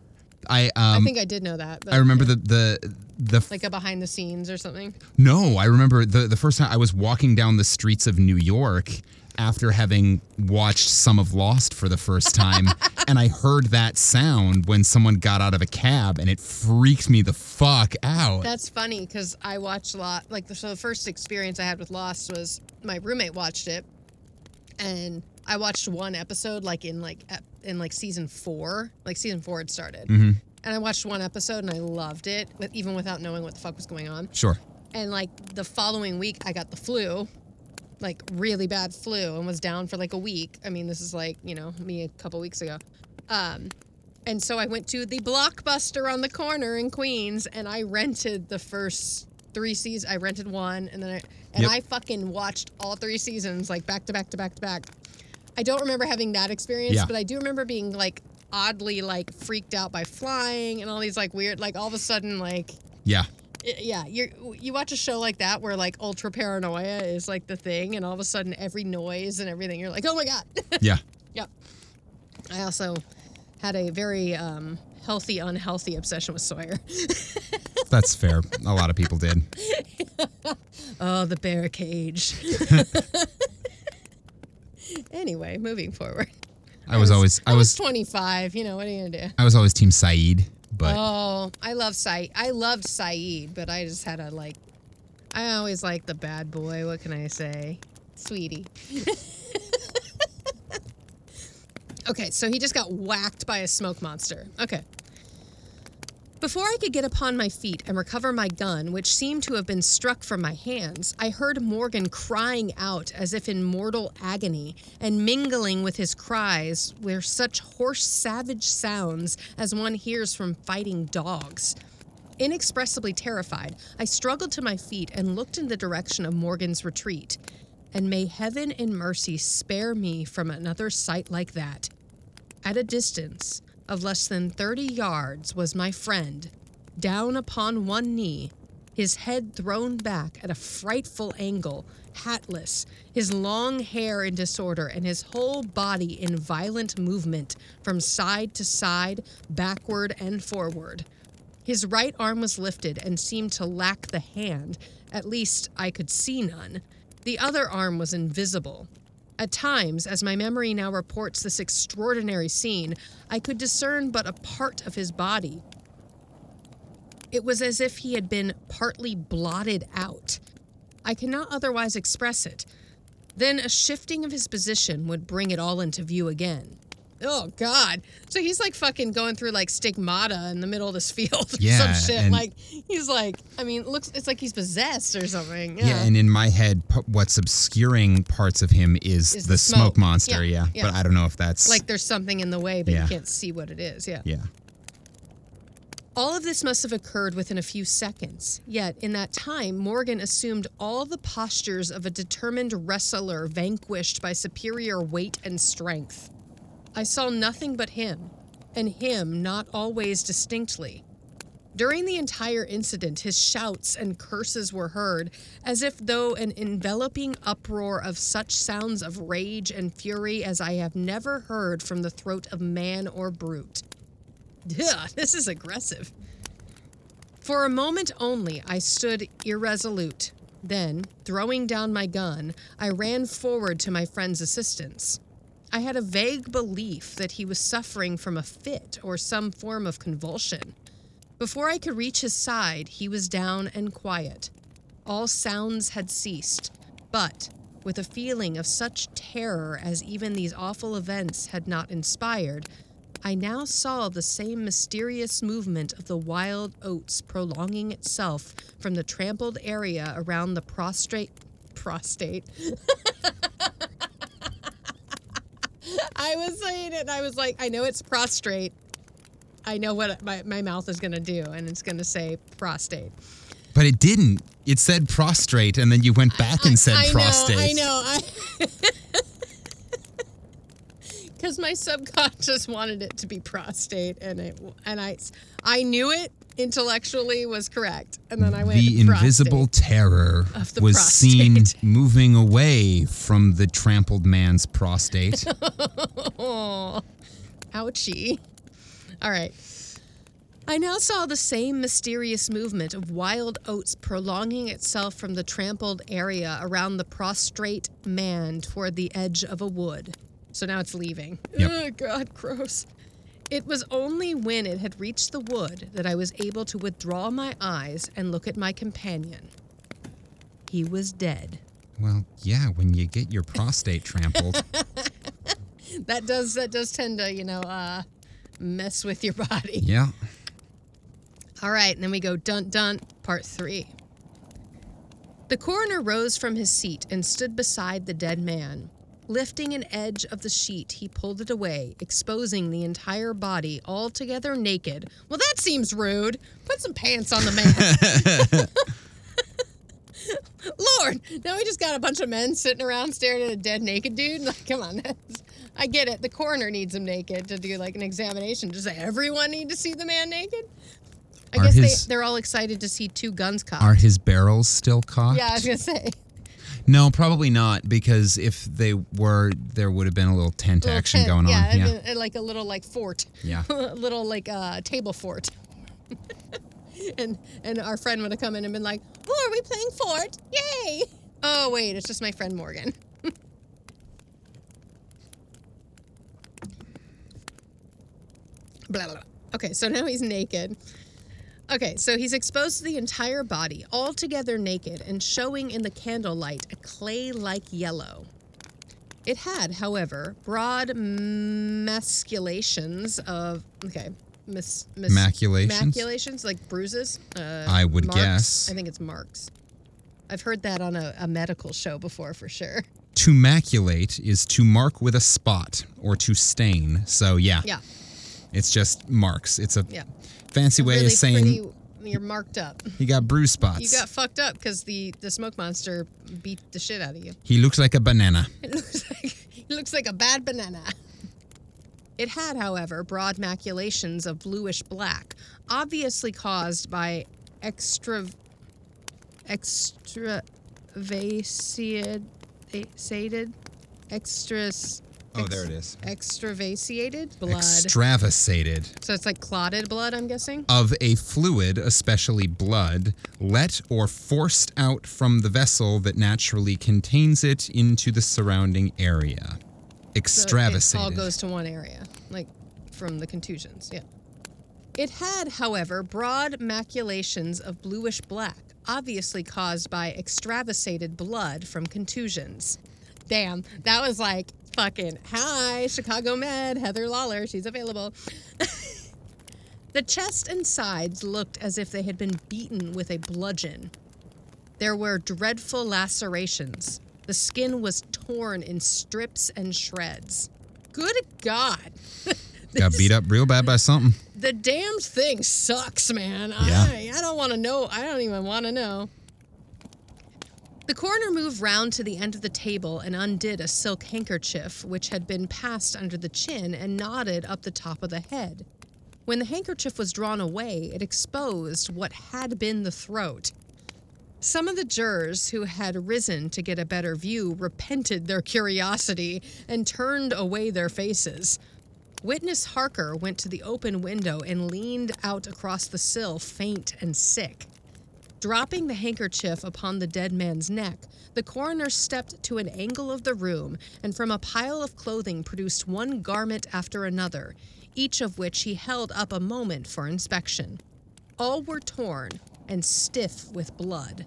S1: I
S2: I
S1: um
S2: think I did know that. But
S1: I remember
S2: yeah.
S1: the the the
S2: like a behind the scenes or something.
S1: No, I remember the the first time I was walking down the streets of New York after having watched some of Lost for the first time and I heard that sound when someone got out of a cab and it freaked me the fuck out.
S2: That's funny because I watched a lot. Like the, so, the first experience I had with Lost was my roommate watched it, and I watched one episode like in like in like season four. Like season four had started,
S1: Mhm.
S2: and I watched one episode and I loved it, even without knowing what the fuck was going on.
S1: Sure.
S2: And like the following week, I got the flu, like really bad flu, and was down for like a week. I mean, this is like you know me a couple weeks ago. Um, and so I went to the Blockbuster on the corner in Queens, and I rented the first three seasons. I rented one, and then I and
S1: Yep.
S2: I fucking watched all three seasons like back to back to back to back. I don't remember having that experience,
S1: Yeah.
S2: but I do remember being like oddly like freaked out by flying and all these like weird like all of a sudden like
S1: Yeah.
S2: I- yeah you you watch a show like that where like ultra paranoia is like the thing and all of a sudden every noise and everything you're like oh my god
S1: Yeah.
S2: yep i also had a very um healthy unhealthy obsession with sawyer
S1: That's fair. A lot of people did.
S2: oh the bear cage Anyway, moving forward.
S1: I was always I was
S2: 25. You know, what are you to do?
S1: I was always team Sayid, but
S2: oh, I love Sayid. I loved Sayid, but I just had a like. I always like the bad boy. What can I say, sweetie? okay, so he just got whacked by a smoke monster. Okay. Before I could get upon my feet and recover my gun, which seemed to have been struck from my hands, I heard Morgan crying out as if in mortal agony, and mingling with his cries were such hoarse, savage sounds as one hears from fighting dogs. Inexpressibly terrified, I struggled to my feet and looked in the direction of Morgan's retreat. And may heaven in mercy spare me from another sight like that. At a distance, of less than 30 yards was my friend, down upon one knee, his head thrown back at a frightful angle, hatless, his long hair in disorder, and his whole body in violent movement from side to side, backward and forward. His right arm was lifted and seemed to lack the hand, at least I could see none. The other arm was invisible, at times, as my memory now reports this extraordinary scene, I could discern but a part of his body. It was as if he had been partly blotted out. I cannot otherwise express it. Then a shifting of his position would bring it all into view again. Oh God! So he's like fucking going through like stigmata in the middle of this field or
S1: Yeah,
S2: some shit. Like he's like, I mean, it looks it's like he's possessed or something.
S1: yeah. and in my head, p- what's obscuring parts of him is,
S2: Is
S1: the,
S2: the
S1: smoke,
S2: smoke.
S1: monster.
S2: Yeah,
S1: Yeah,
S2: yeah.
S1: but I don't know if that's
S2: like there's something in the way, but
S1: Yeah.
S2: you can't see what it is. Yeah.
S1: yeah.
S2: All of this must have occurred within a few seconds. Yet, in that time, Morgan assumed all the postures of a determined wrestler vanquished by superior weight and strength. I saw nothing but him, and him not always distinctly. During the entire incident, his shouts and curses were heard, as if though an enveloping uproar of such sounds of rage and fury as I have never heard from the throat of man or brute. This is aggressive. For a moment only, I stood irresolute. Then, throwing down my gun, I ran forward to my friend's assistance. I had a vague belief that he was suffering from a fit or some form of convulsion. Before I could reach his side, he was down and quiet. All sounds had ceased, but with a feeling of such terror as even these awful events had not inspired, I now saw the same mysterious movement of the wild oats prolonging itself from the trampled area around the prostrate prostate. I was saying it, and I was like, I know it's prostrate. I know what my, my mouth is going to do, and it's going to say prostate.
S1: But it didn't. It said prostrate, and then you went back and said
S2: I
S1: prostate.
S2: know, I know. I Because my subconscious wanted it to be prostate, and it and I I knew it intellectually was correct, and then I went
S1: The invisible terror
S2: Of the
S1: was seen moving away from the trampled man's prostate.
S2: Oh, ouchie. All right. I now saw the same mysterious movement of wild oats prolonging itself from the trampled area around the prostrate man toward the edge of a wood. So now it's leaving.
S1: Yep.
S2: Oh, God, gross. It was only when it had reached the wood that I was able to withdraw my eyes and look at my companion. He was dead.
S1: well, yeah, when you get your prostate trampled.
S2: That does that does tend to, you know, uh, mess with your body.
S1: yeah.
S2: All right, and then we go dun dun, part three. The coroner rose from his seat and stood beside the dead man. Lifting an edge of the sheet, he pulled it away, exposing the entire body, altogether naked. Well, that seems rude. Put some pants on the man. Lord, now we just got a bunch of men sitting around staring at a dead naked dude. Like, come on, that's- I get it. The coroner needs him naked to do like an examination. Does everyone need to see the man naked? I
S1: Are
S2: guess
S1: his-
S2: they, they're all excited to see two guns cocked.
S1: Are his barrels still cocked?
S2: yeah, I was gonna say.
S1: No, probably not, because if they were, there would have been a little tent
S2: little
S1: action
S2: tent,
S1: going
S2: yeah,
S1: on. Yeah,
S2: a, uh, like a little like fort.
S1: Yeah,
S2: a little like uh, table fort. and and our friend would have come in and been like, "Oh, are we playing fort? Yay!" Oh wait, it's just my friend Morgan. blah, blah blah. Okay, so now he's naked. Okay, so he's exposed to the entire body, altogether naked, and showing in the candlelight a clay like yellow. It had, however, broad masculations of. Okay. Mis, mis,
S1: Maculations?
S2: Maculations, like bruises? Uh,
S1: I would
S2: marks?
S1: guess.
S2: I think it's marks. I've heard that on a, a medical show before for sure.
S1: To maculate is to mark with a spot or to stain. So yeah,
S2: Yeah,
S1: it's just marks. It's a
S2: yeah.
S1: fancy way
S2: really
S1: of saying
S2: pretty, you're marked up.
S1: he got bruise spots.
S2: You got fucked up because the, the smoke monster beat the shit out of you.
S1: he looks like a banana.
S2: It looks like it looks like a bad banana. It had, however, broad maculations of bluish black, obviously caused by extra extravasiated sated extras
S1: Oh, there it is.
S2: Extravasated blood.
S1: Extravasated
S2: so it's like clotted blood, I'm guessing.
S1: of a fluid, especially blood, let or forced out from the vessel that naturally contains it into the surrounding area.
S2: So
S1: Extravasated.
S2: It all goes to one area, like from the contusions. Yeah. It had, however, broad maculations of bluish black, obviously caused by extravasated blood from contusions. Damn, that was like fucking hi, Chicago Med, Heather Lawler, she's available. the chest and sides looked as if they had been beaten with a bludgeon. There were dreadful lacerations. The skin was torn in strips and shreds. Good God.
S1: Got beat up real bad by something.
S2: The damned thing sucks, man.
S1: Yeah.
S2: I, I don't want to know. I don't even want to know. The coroner moved round to the end of the table and undid a silk handkerchief which had been passed under the chin and knotted up the top of the head. When the handkerchief was drawn away, it exposed what had been the throat. Some of the jurors who had risen to get a better view repented their curiosity and turned away their faces. Witness Harker went to the open window and leaned out across the sill, faint and sick. Dropping the handkerchief upon the dead man's neck, the coroner stepped to an angle of the room and from a pile of clothing produced one garment after another, each of which he held up a moment for inspection. All were torn and stiff with blood.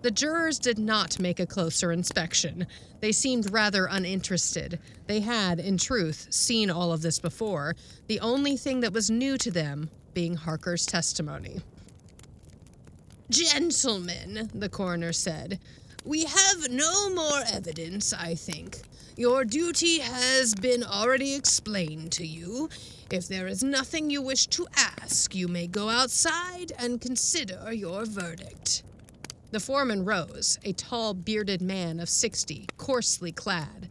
S2: The jurors did not make a closer inspection. They seemed rather uninterested. They had, in truth, seen all of this before, the only thing that was new to them being Harker's testimony. Gentlemen, the coroner said, we have no more evidence, I think. Your duty has been already explained to you. If there is nothing you wish to ask, you may go outside and consider your verdict. The foreman rose, a tall, bearded man of sixty, coarsely clad.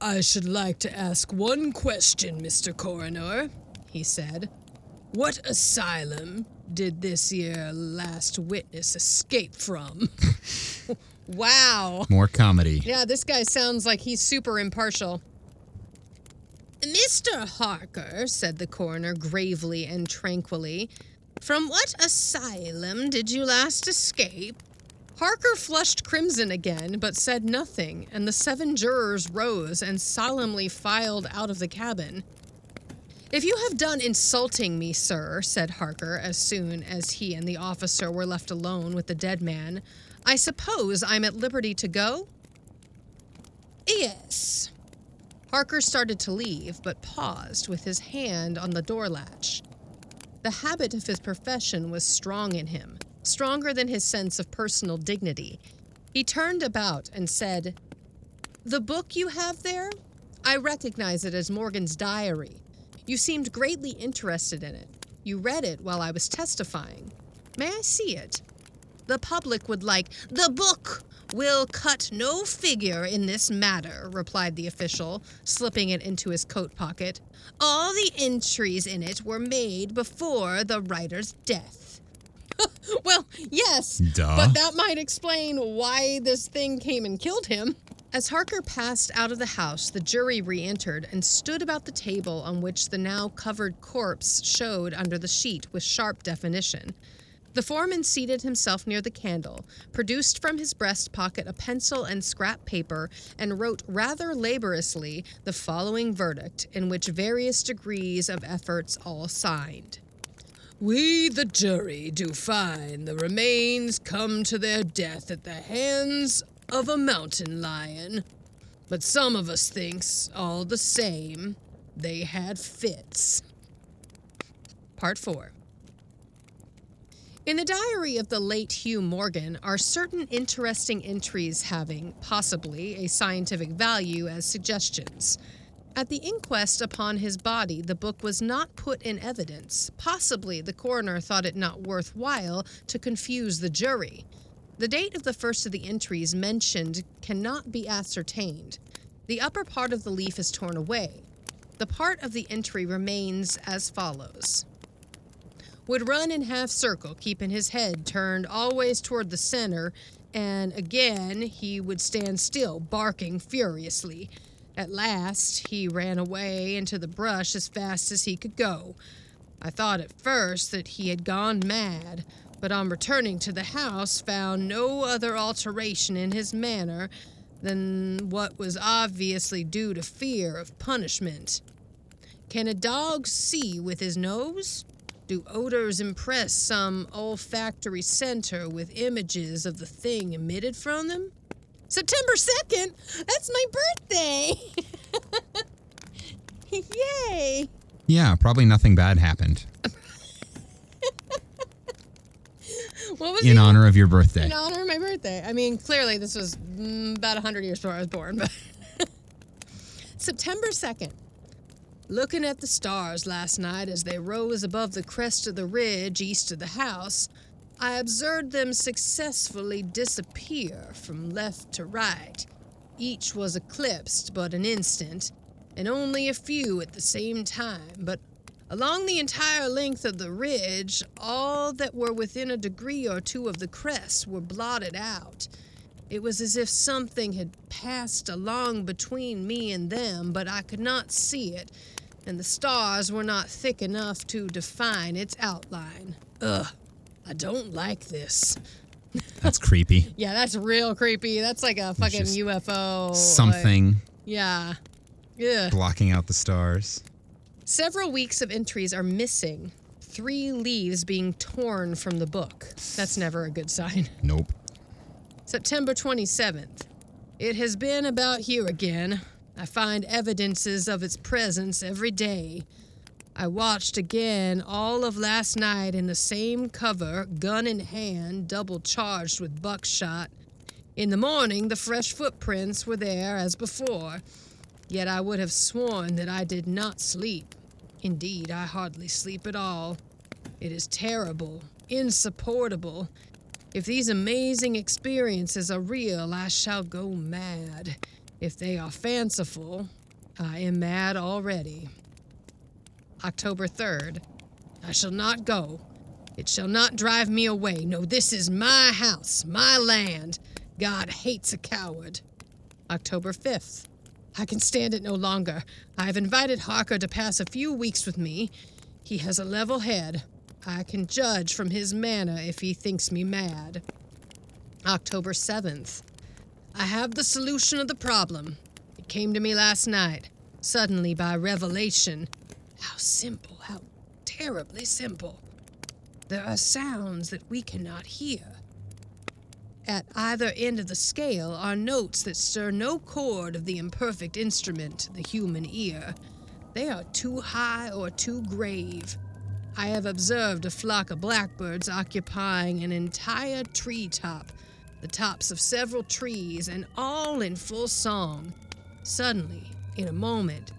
S2: I should like to ask one question, Mr. Coroner, he said. What asylum did this year last witness escape from? wow.
S1: More comedy.
S2: Yeah, this guy sounds like he's super impartial. Mr. Harker, said the coroner gravely and tranquilly, from what asylum did you last escape? Harker flushed crimson again, but said nothing, and the seven jurors rose and solemnly filed out of the cabin. If you have done insulting me, sir, said Harker as soon as he and the officer were left alone with the dead man, I suppose I'm at liberty to go? Yes. Harker started to leave, but paused with his hand on the door latch. The habit of his profession was strong in him, stronger than his sense of personal dignity. He turned about and said, The book you have there? I recognize it as Morgan's diary. You seemed greatly interested in it. You read it while I was testifying. May I see it? The public would like the book. Will cut no figure in this matter, replied the official, slipping it into his coat pocket. All the entries in it were made before the writer's death. well, yes,
S1: Duh.
S2: but that might explain why this thing came and killed him. As Harker passed out of the house, the jury re entered and stood about the table on which the now covered corpse showed under the sheet with sharp definition. The foreman seated himself near the candle, produced from his breast pocket a pencil and scrap paper, and wrote rather laboriously the following verdict, in which various degrees of efforts all signed. We, the jury, do find the remains come to their death at the hands of a mountain lion. But some of us thinks, all the same, they had fits. Part 4 in the diary of the late Hugh Morgan are certain interesting entries having, possibly, a scientific value as suggestions. At the inquest upon his body, the book was not put in evidence. Possibly the coroner thought it not worthwhile to confuse the jury. The date of the first of the entries mentioned cannot be ascertained. The upper part of the leaf is torn away. The part of the entry remains as follows would run in half circle, keeping his head turned always toward the center, and again he would stand still, barking furiously. At last, he ran away into the brush as fast as he could go. I thought at first that he had gone mad, but on returning to the house found no other alteration in his manner than what was obviously due to fear of punishment. Can a dog see with his nose? Do odors impress some olfactory center with images of the thing emitted from them? September 2nd? That's my birthday! Yay!
S1: Yeah, probably nothing bad happened.
S2: What was
S1: In honor of your birthday.
S2: In honor of my birthday. I mean, clearly this was mm, about 100 years before I was born, but. September 2nd. Looking at the stars last night as they rose above the crest of the ridge east of the house, I observed them successfully disappear from left to right. Each was eclipsed but an instant, and only a few at the same time, but along the entire length of the ridge, all that were within a degree or two of the crest were blotted out. It was as if something had passed along between me and them, but I could not see it, and the stars were not thick enough to define its outline. Ugh, I don't like this.
S1: That's creepy.
S2: Yeah, that's real creepy. That's like a fucking UFO. like-
S1: Something
S2: yeah. Yeah.
S1: blocking out the stars.
S2: Several weeks of entries are missing. Three leaves being torn from the book. That's never a good sign.
S1: Nope.
S2: September 27th. It has been about here again. I find evidences of its presence every day. I watched again all of last night in the same cover, gun in hand, double charged with buckshot. In the morning, the fresh footprints were there as before. Yet I would have sworn that I did not sleep. Indeed, I hardly sleep at all. It is terrible, insupportable. If these amazing experiences are real, I shall go mad. If they are fanciful, I am mad already. October 3rd. I shall not go. It shall not drive me away. No, this is my house, my land. God hates a coward. October 5th. I can stand it no longer. I have invited Harker to pass a few weeks with me. He has a level head. I can judge from his manner if he thinks me mad. October 7th. I have the solution of the problem. It came to me last night, suddenly by revelation. How simple, how terribly simple. There are sounds that we cannot hear. At either end of the scale are notes that stir no chord of the imperfect instrument, the human ear. They are too high or too grave. I have observed a flock of blackbirds occupying an entire tree top, the tops of several trees, and all in full song. Suddenly, in a moment,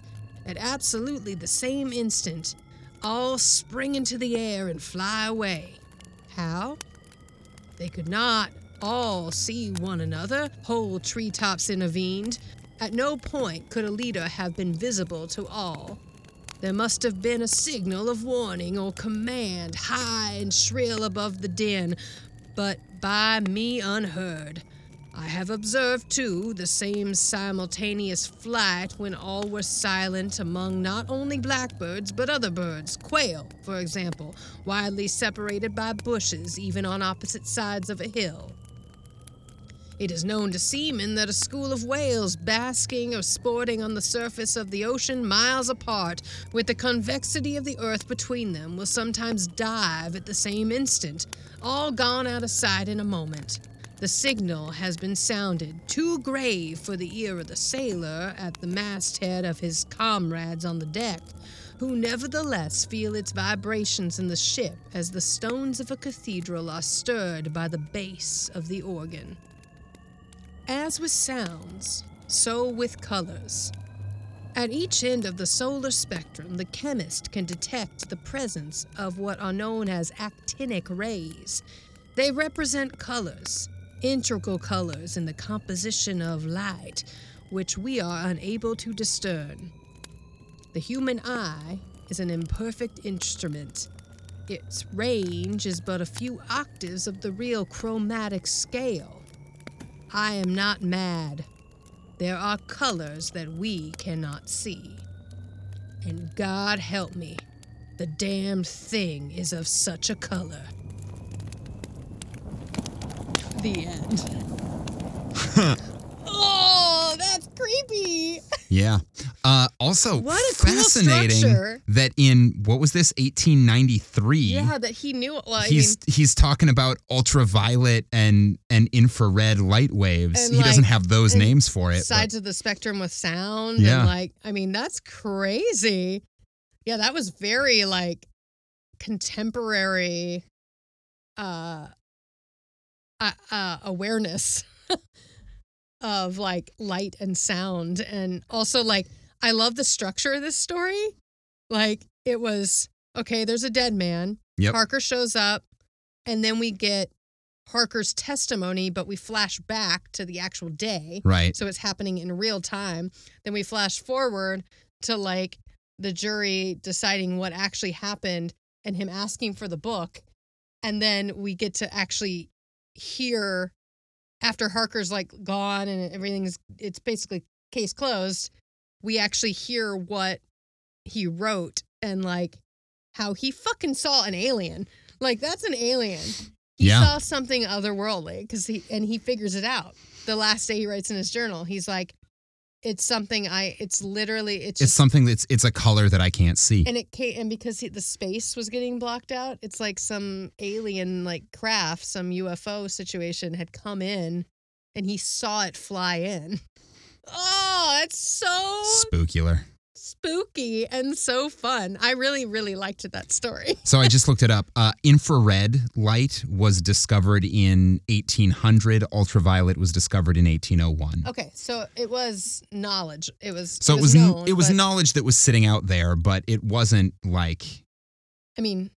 S2: at absolutely the same instant, all spring into the air and fly away. How? They could not all see one another. Whole treetops intervened. At no point could a leader have been visible to all. There must have been a signal of warning or command, high and shrill above the din, but by me unheard. I have observed, too, the same simultaneous flight when all were silent among not only blackbirds but other birds, quail, for example, widely separated by bushes, even on opposite sides of a hill. It is known to seamen that a school of whales basking or sporting on the surface of the ocean miles apart, with the convexity of the earth between them, will sometimes dive at the same instant, all gone out of sight in a moment. The signal has been sounded, too grave for the ear of the sailor at the masthead of his comrades on the deck, who nevertheless feel its vibrations in the ship as the stones of a cathedral are stirred by the bass of the organ. As with sounds, so with colors. At each end of the solar spectrum, the chemist can detect the presence of what are known as actinic rays. They represent colors, integral colors in the composition of light, which we are unable to discern. The human eye is an imperfect instrument. Its range is but a few octaves of the real chromatic scale. I am not mad. There are colors that we cannot see. And God help me, the damned thing is of such a color. The end. creepy.
S1: Yeah. Uh, also,
S2: What a cool
S1: fascinating
S2: structure.
S1: that in what was this 1893?
S2: Yeah, that he knew. Well, I
S1: he's
S2: mean,
S1: he's talking about ultraviolet and and infrared light waves. He doesn't have those names for it. but-
S2: sides of the spectrum with sound
S1: Yeah.
S2: and like i mean that's crazy yeah that was very like contemporary uh uh, uh awareness of like light and sound and also like i love the structure of this story like it was okay there's a dead man
S1: Yep.
S2: parker shows up and then we get Parker's testimony, but we flash back to the actual day.
S1: right.
S2: So it's happening in real time. Then we flash forward to like the jury deciding what actually happened and him asking for the book. And then we get to actually hear after Harker's like gone and everything's it's basically case closed. We actually hear what he wrote and like how he fucking saw an alien. Like that's an alien. He
S1: Yeah.
S2: saw something otherworldly because he and he figures it out. The last day he writes in his journal, he's like, "It's something I. It's literally. It's
S1: It's
S2: just
S1: something that's it's a color that I can't see.
S2: and it came and because he, the space was getting blocked out, it's like some alien like craft, some UFO situation had come in, and he saw it fly in. Oh, that's so
S1: Spookular.
S2: Spooky and so fun. I really, really liked that story.
S1: So I just looked it up. Uh, infrared light was discovered in 1800. Ultraviolet was discovered in 1801.
S2: Okay, so it was knowledge. It was
S1: So it was n-
S2: known,
S1: it was
S2: but-
S1: knowledge that was sitting out there, but it wasn't like
S2: I mean,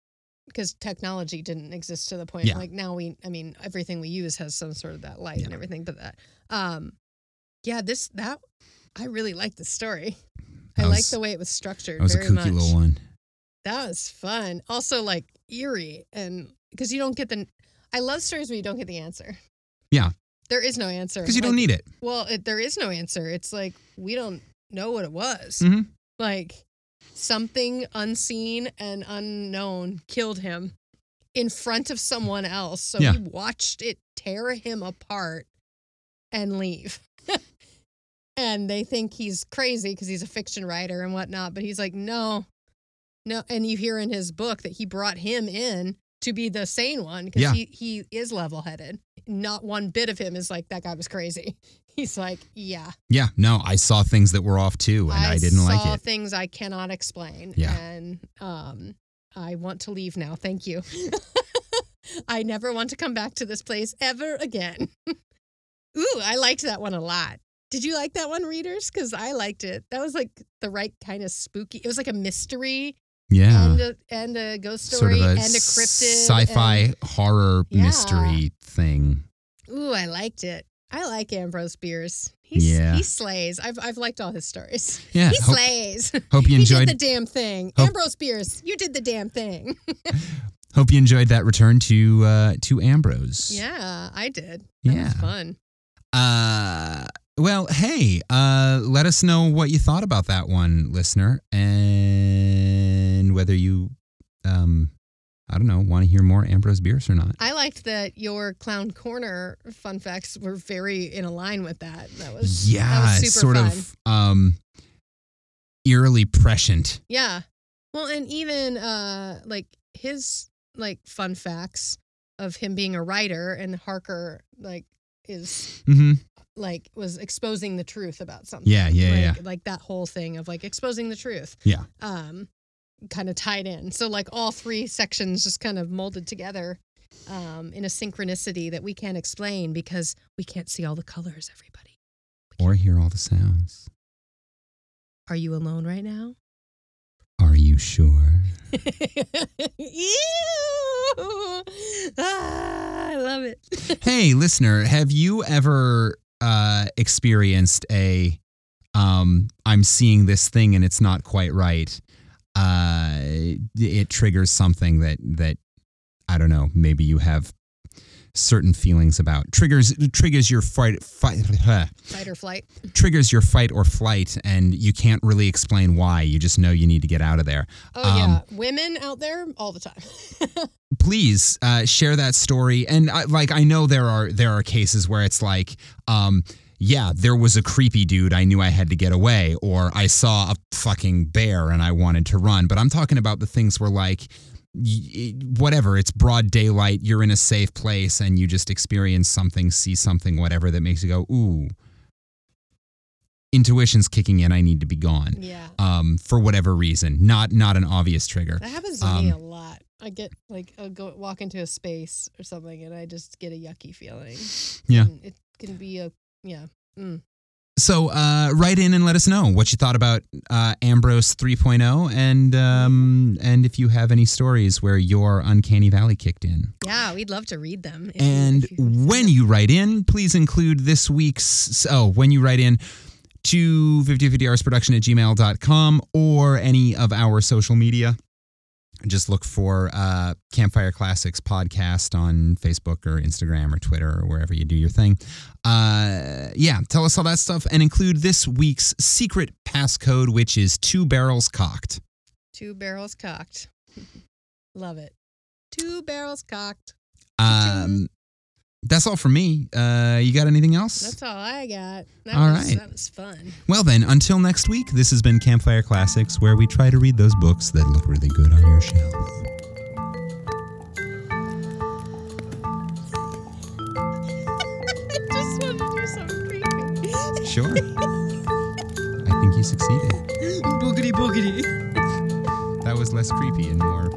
S2: because technology didn't exist to the point
S1: Yeah.
S2: like now we I mean everything we use has some sort of that light and everything but that um yeah this that I really like the story. I
S1: That
S2: like the way it was structured
S1: that was a
S2: very
S1: kooky
S2: much.
S1: little one.
S2: That was fun. Also like eerie and because you don't get the I love stories where you don't get the answer.
S1: Yeah.
S2: There is no answer.
S1: Because you don't need it.
S2: Well, it, there is no answer. It's like we don't know what it was.
S1: Mhm.
S2: Like something unseen and unknown killed him in front of someone else. So
S1: Yeah.
S2: he watched it tear him apart and leave. And they think he's crazy because he's a fiction writer and whatnot. But he's like, no, no. And you hear in his book that he brought him in to be the sane one because
S1: Yeah.
S2: he, he is level headed. Not one bit of him is like, that guy was crazy. He's like, yeah.
S1: Yeah, no, I saw things that were off too, and I, didn't like
S2: saw
S1: it.
S2: things I cannot explain.
S1: Yeah.
S2: And um, I want to leave now. Thank you. I never want to come back to this place ever again. Ooh, I liked that one a lot. Did you like that one, readers? Because I liked it. That was like the right kind of spooky. It was like a mystery
S1: Yeah,
S2: and a and a ghost
S1: sort
S2: story
S1: of a
S2: and a cryptid.
S1: sci-fi horror
S2: Yeah.
S1: mystery thing.
S2: Ooh, I liked it. I like Ambrose Bierce. He's,
S1: Yeah.
S2: he slays. I've I've liked all his stories.
S1: Yeah,
S2: He
S1: hope,
S2: slays.
S1: hope you
S2: He
S1: enjoyed.
S2: did the damn thing.
S1: Hope-
S2: Ambrose Bierce, you did the damn thing.
S1: hope you enjoyed that return to uh, to Ambrose.
S2: yeah, I did. That
S1: Yeah.
S2: was fun.
S1: Uh, well, hey, uh, let us know what you thought about that one, listener, and whether you, um, I don't know, want to hear more Ambrose Bierce or not.
S2: I liked that your clown corner fun facts were very in a line with that. That was
S1: yeah,
S2: that was super
S1: sort
S2: fun.
S1: of um, eerily prescient.
S2: Yeah. Well, and even uh like his like fun facts of him being a writer and Harker like is
S1: hmm
S2: like was exposing the truth about something.
S1: Yeah, yeah,
S2: like,
S1: yeah.
S2: Like that whole thing of like exposing the truth.
S1: Yeah.
S2: Um kind of tied in. So like all three sections just kind of molded together um in a synchronicity that we can't explain because we can't see all the colors everybody.
S1: Or hear all the sounds.
S2: Are you alone right now?
S1: Are you sure?
S2: Ew! Ah, I love it.
S1: hey, listener, have you ever uh, experienced a um, I'm seeing this thing and it's not quite right? Uh, it triggers something that that I don't know. Maybe you have certain feelings about triggers triggers your fight fight
S2: Fight or flight.
S1: triggers your fight or flight and you can't really explain why you just know you need to get out of there
S2: Oh
S1: Um,
S2: yeah, women out there all the time.
S1: please uh, share that story. And I, like, I know there are there are cases where it's like, um, yeah, there was a creepy dude. I knew I had to get away, or I saw a fucking bear and I wanted to run. But I'm talking about the things where like. Whatever, it's broad daylight, you're in a safe place, and you just experience something, see something, whatever that makes you go, ooh, intuition's kicking in, I need to be gone.
S2: yeah,
S1: Um, for whatever reason, not not an obvious trigger.
S2: that happens to me a
S1: Um,
S2: lot. I get like I'll go walk into a space or something, and I just get a yucky feeling.
S1: Yeah.
S2: And it can be a yeah. Mm.
S1: So uh, write in and let us know what you thought about uh, Ambrose 3.0 and um, and if you have any stories where your uncanny valley kicked in.
S2: Yeah, we'd love to read them. if
S1: And
S2: if you
S1: when you write in, please include this week's oh, when you write in to 5050artsproduction at gmail.com or any of our social media. Just look for uh, Campfire Classics podcast on Facebook or Instagram or Twitter or wherever you do your thing. Uh, yeah, tell us all that stuff and include this week's secret passcode, which is two barrels cocked.
S2: two barrels cocked. love it. Two barrels cocked.
S1: Um, that's all for me. Uh, you got anything else?
S2: That's all I got. That
S1: All
S2: was,
S1: right.
S2: That was fun.
S1: Well, then, until next week, this has been Campfire Classics, where we try to read those books that look really good on your shelf.
S2: I just wanted to do something creepy.
S1: Sure. I think you succeeded.
S2: boogity boogity.
S1: That was less creepy and more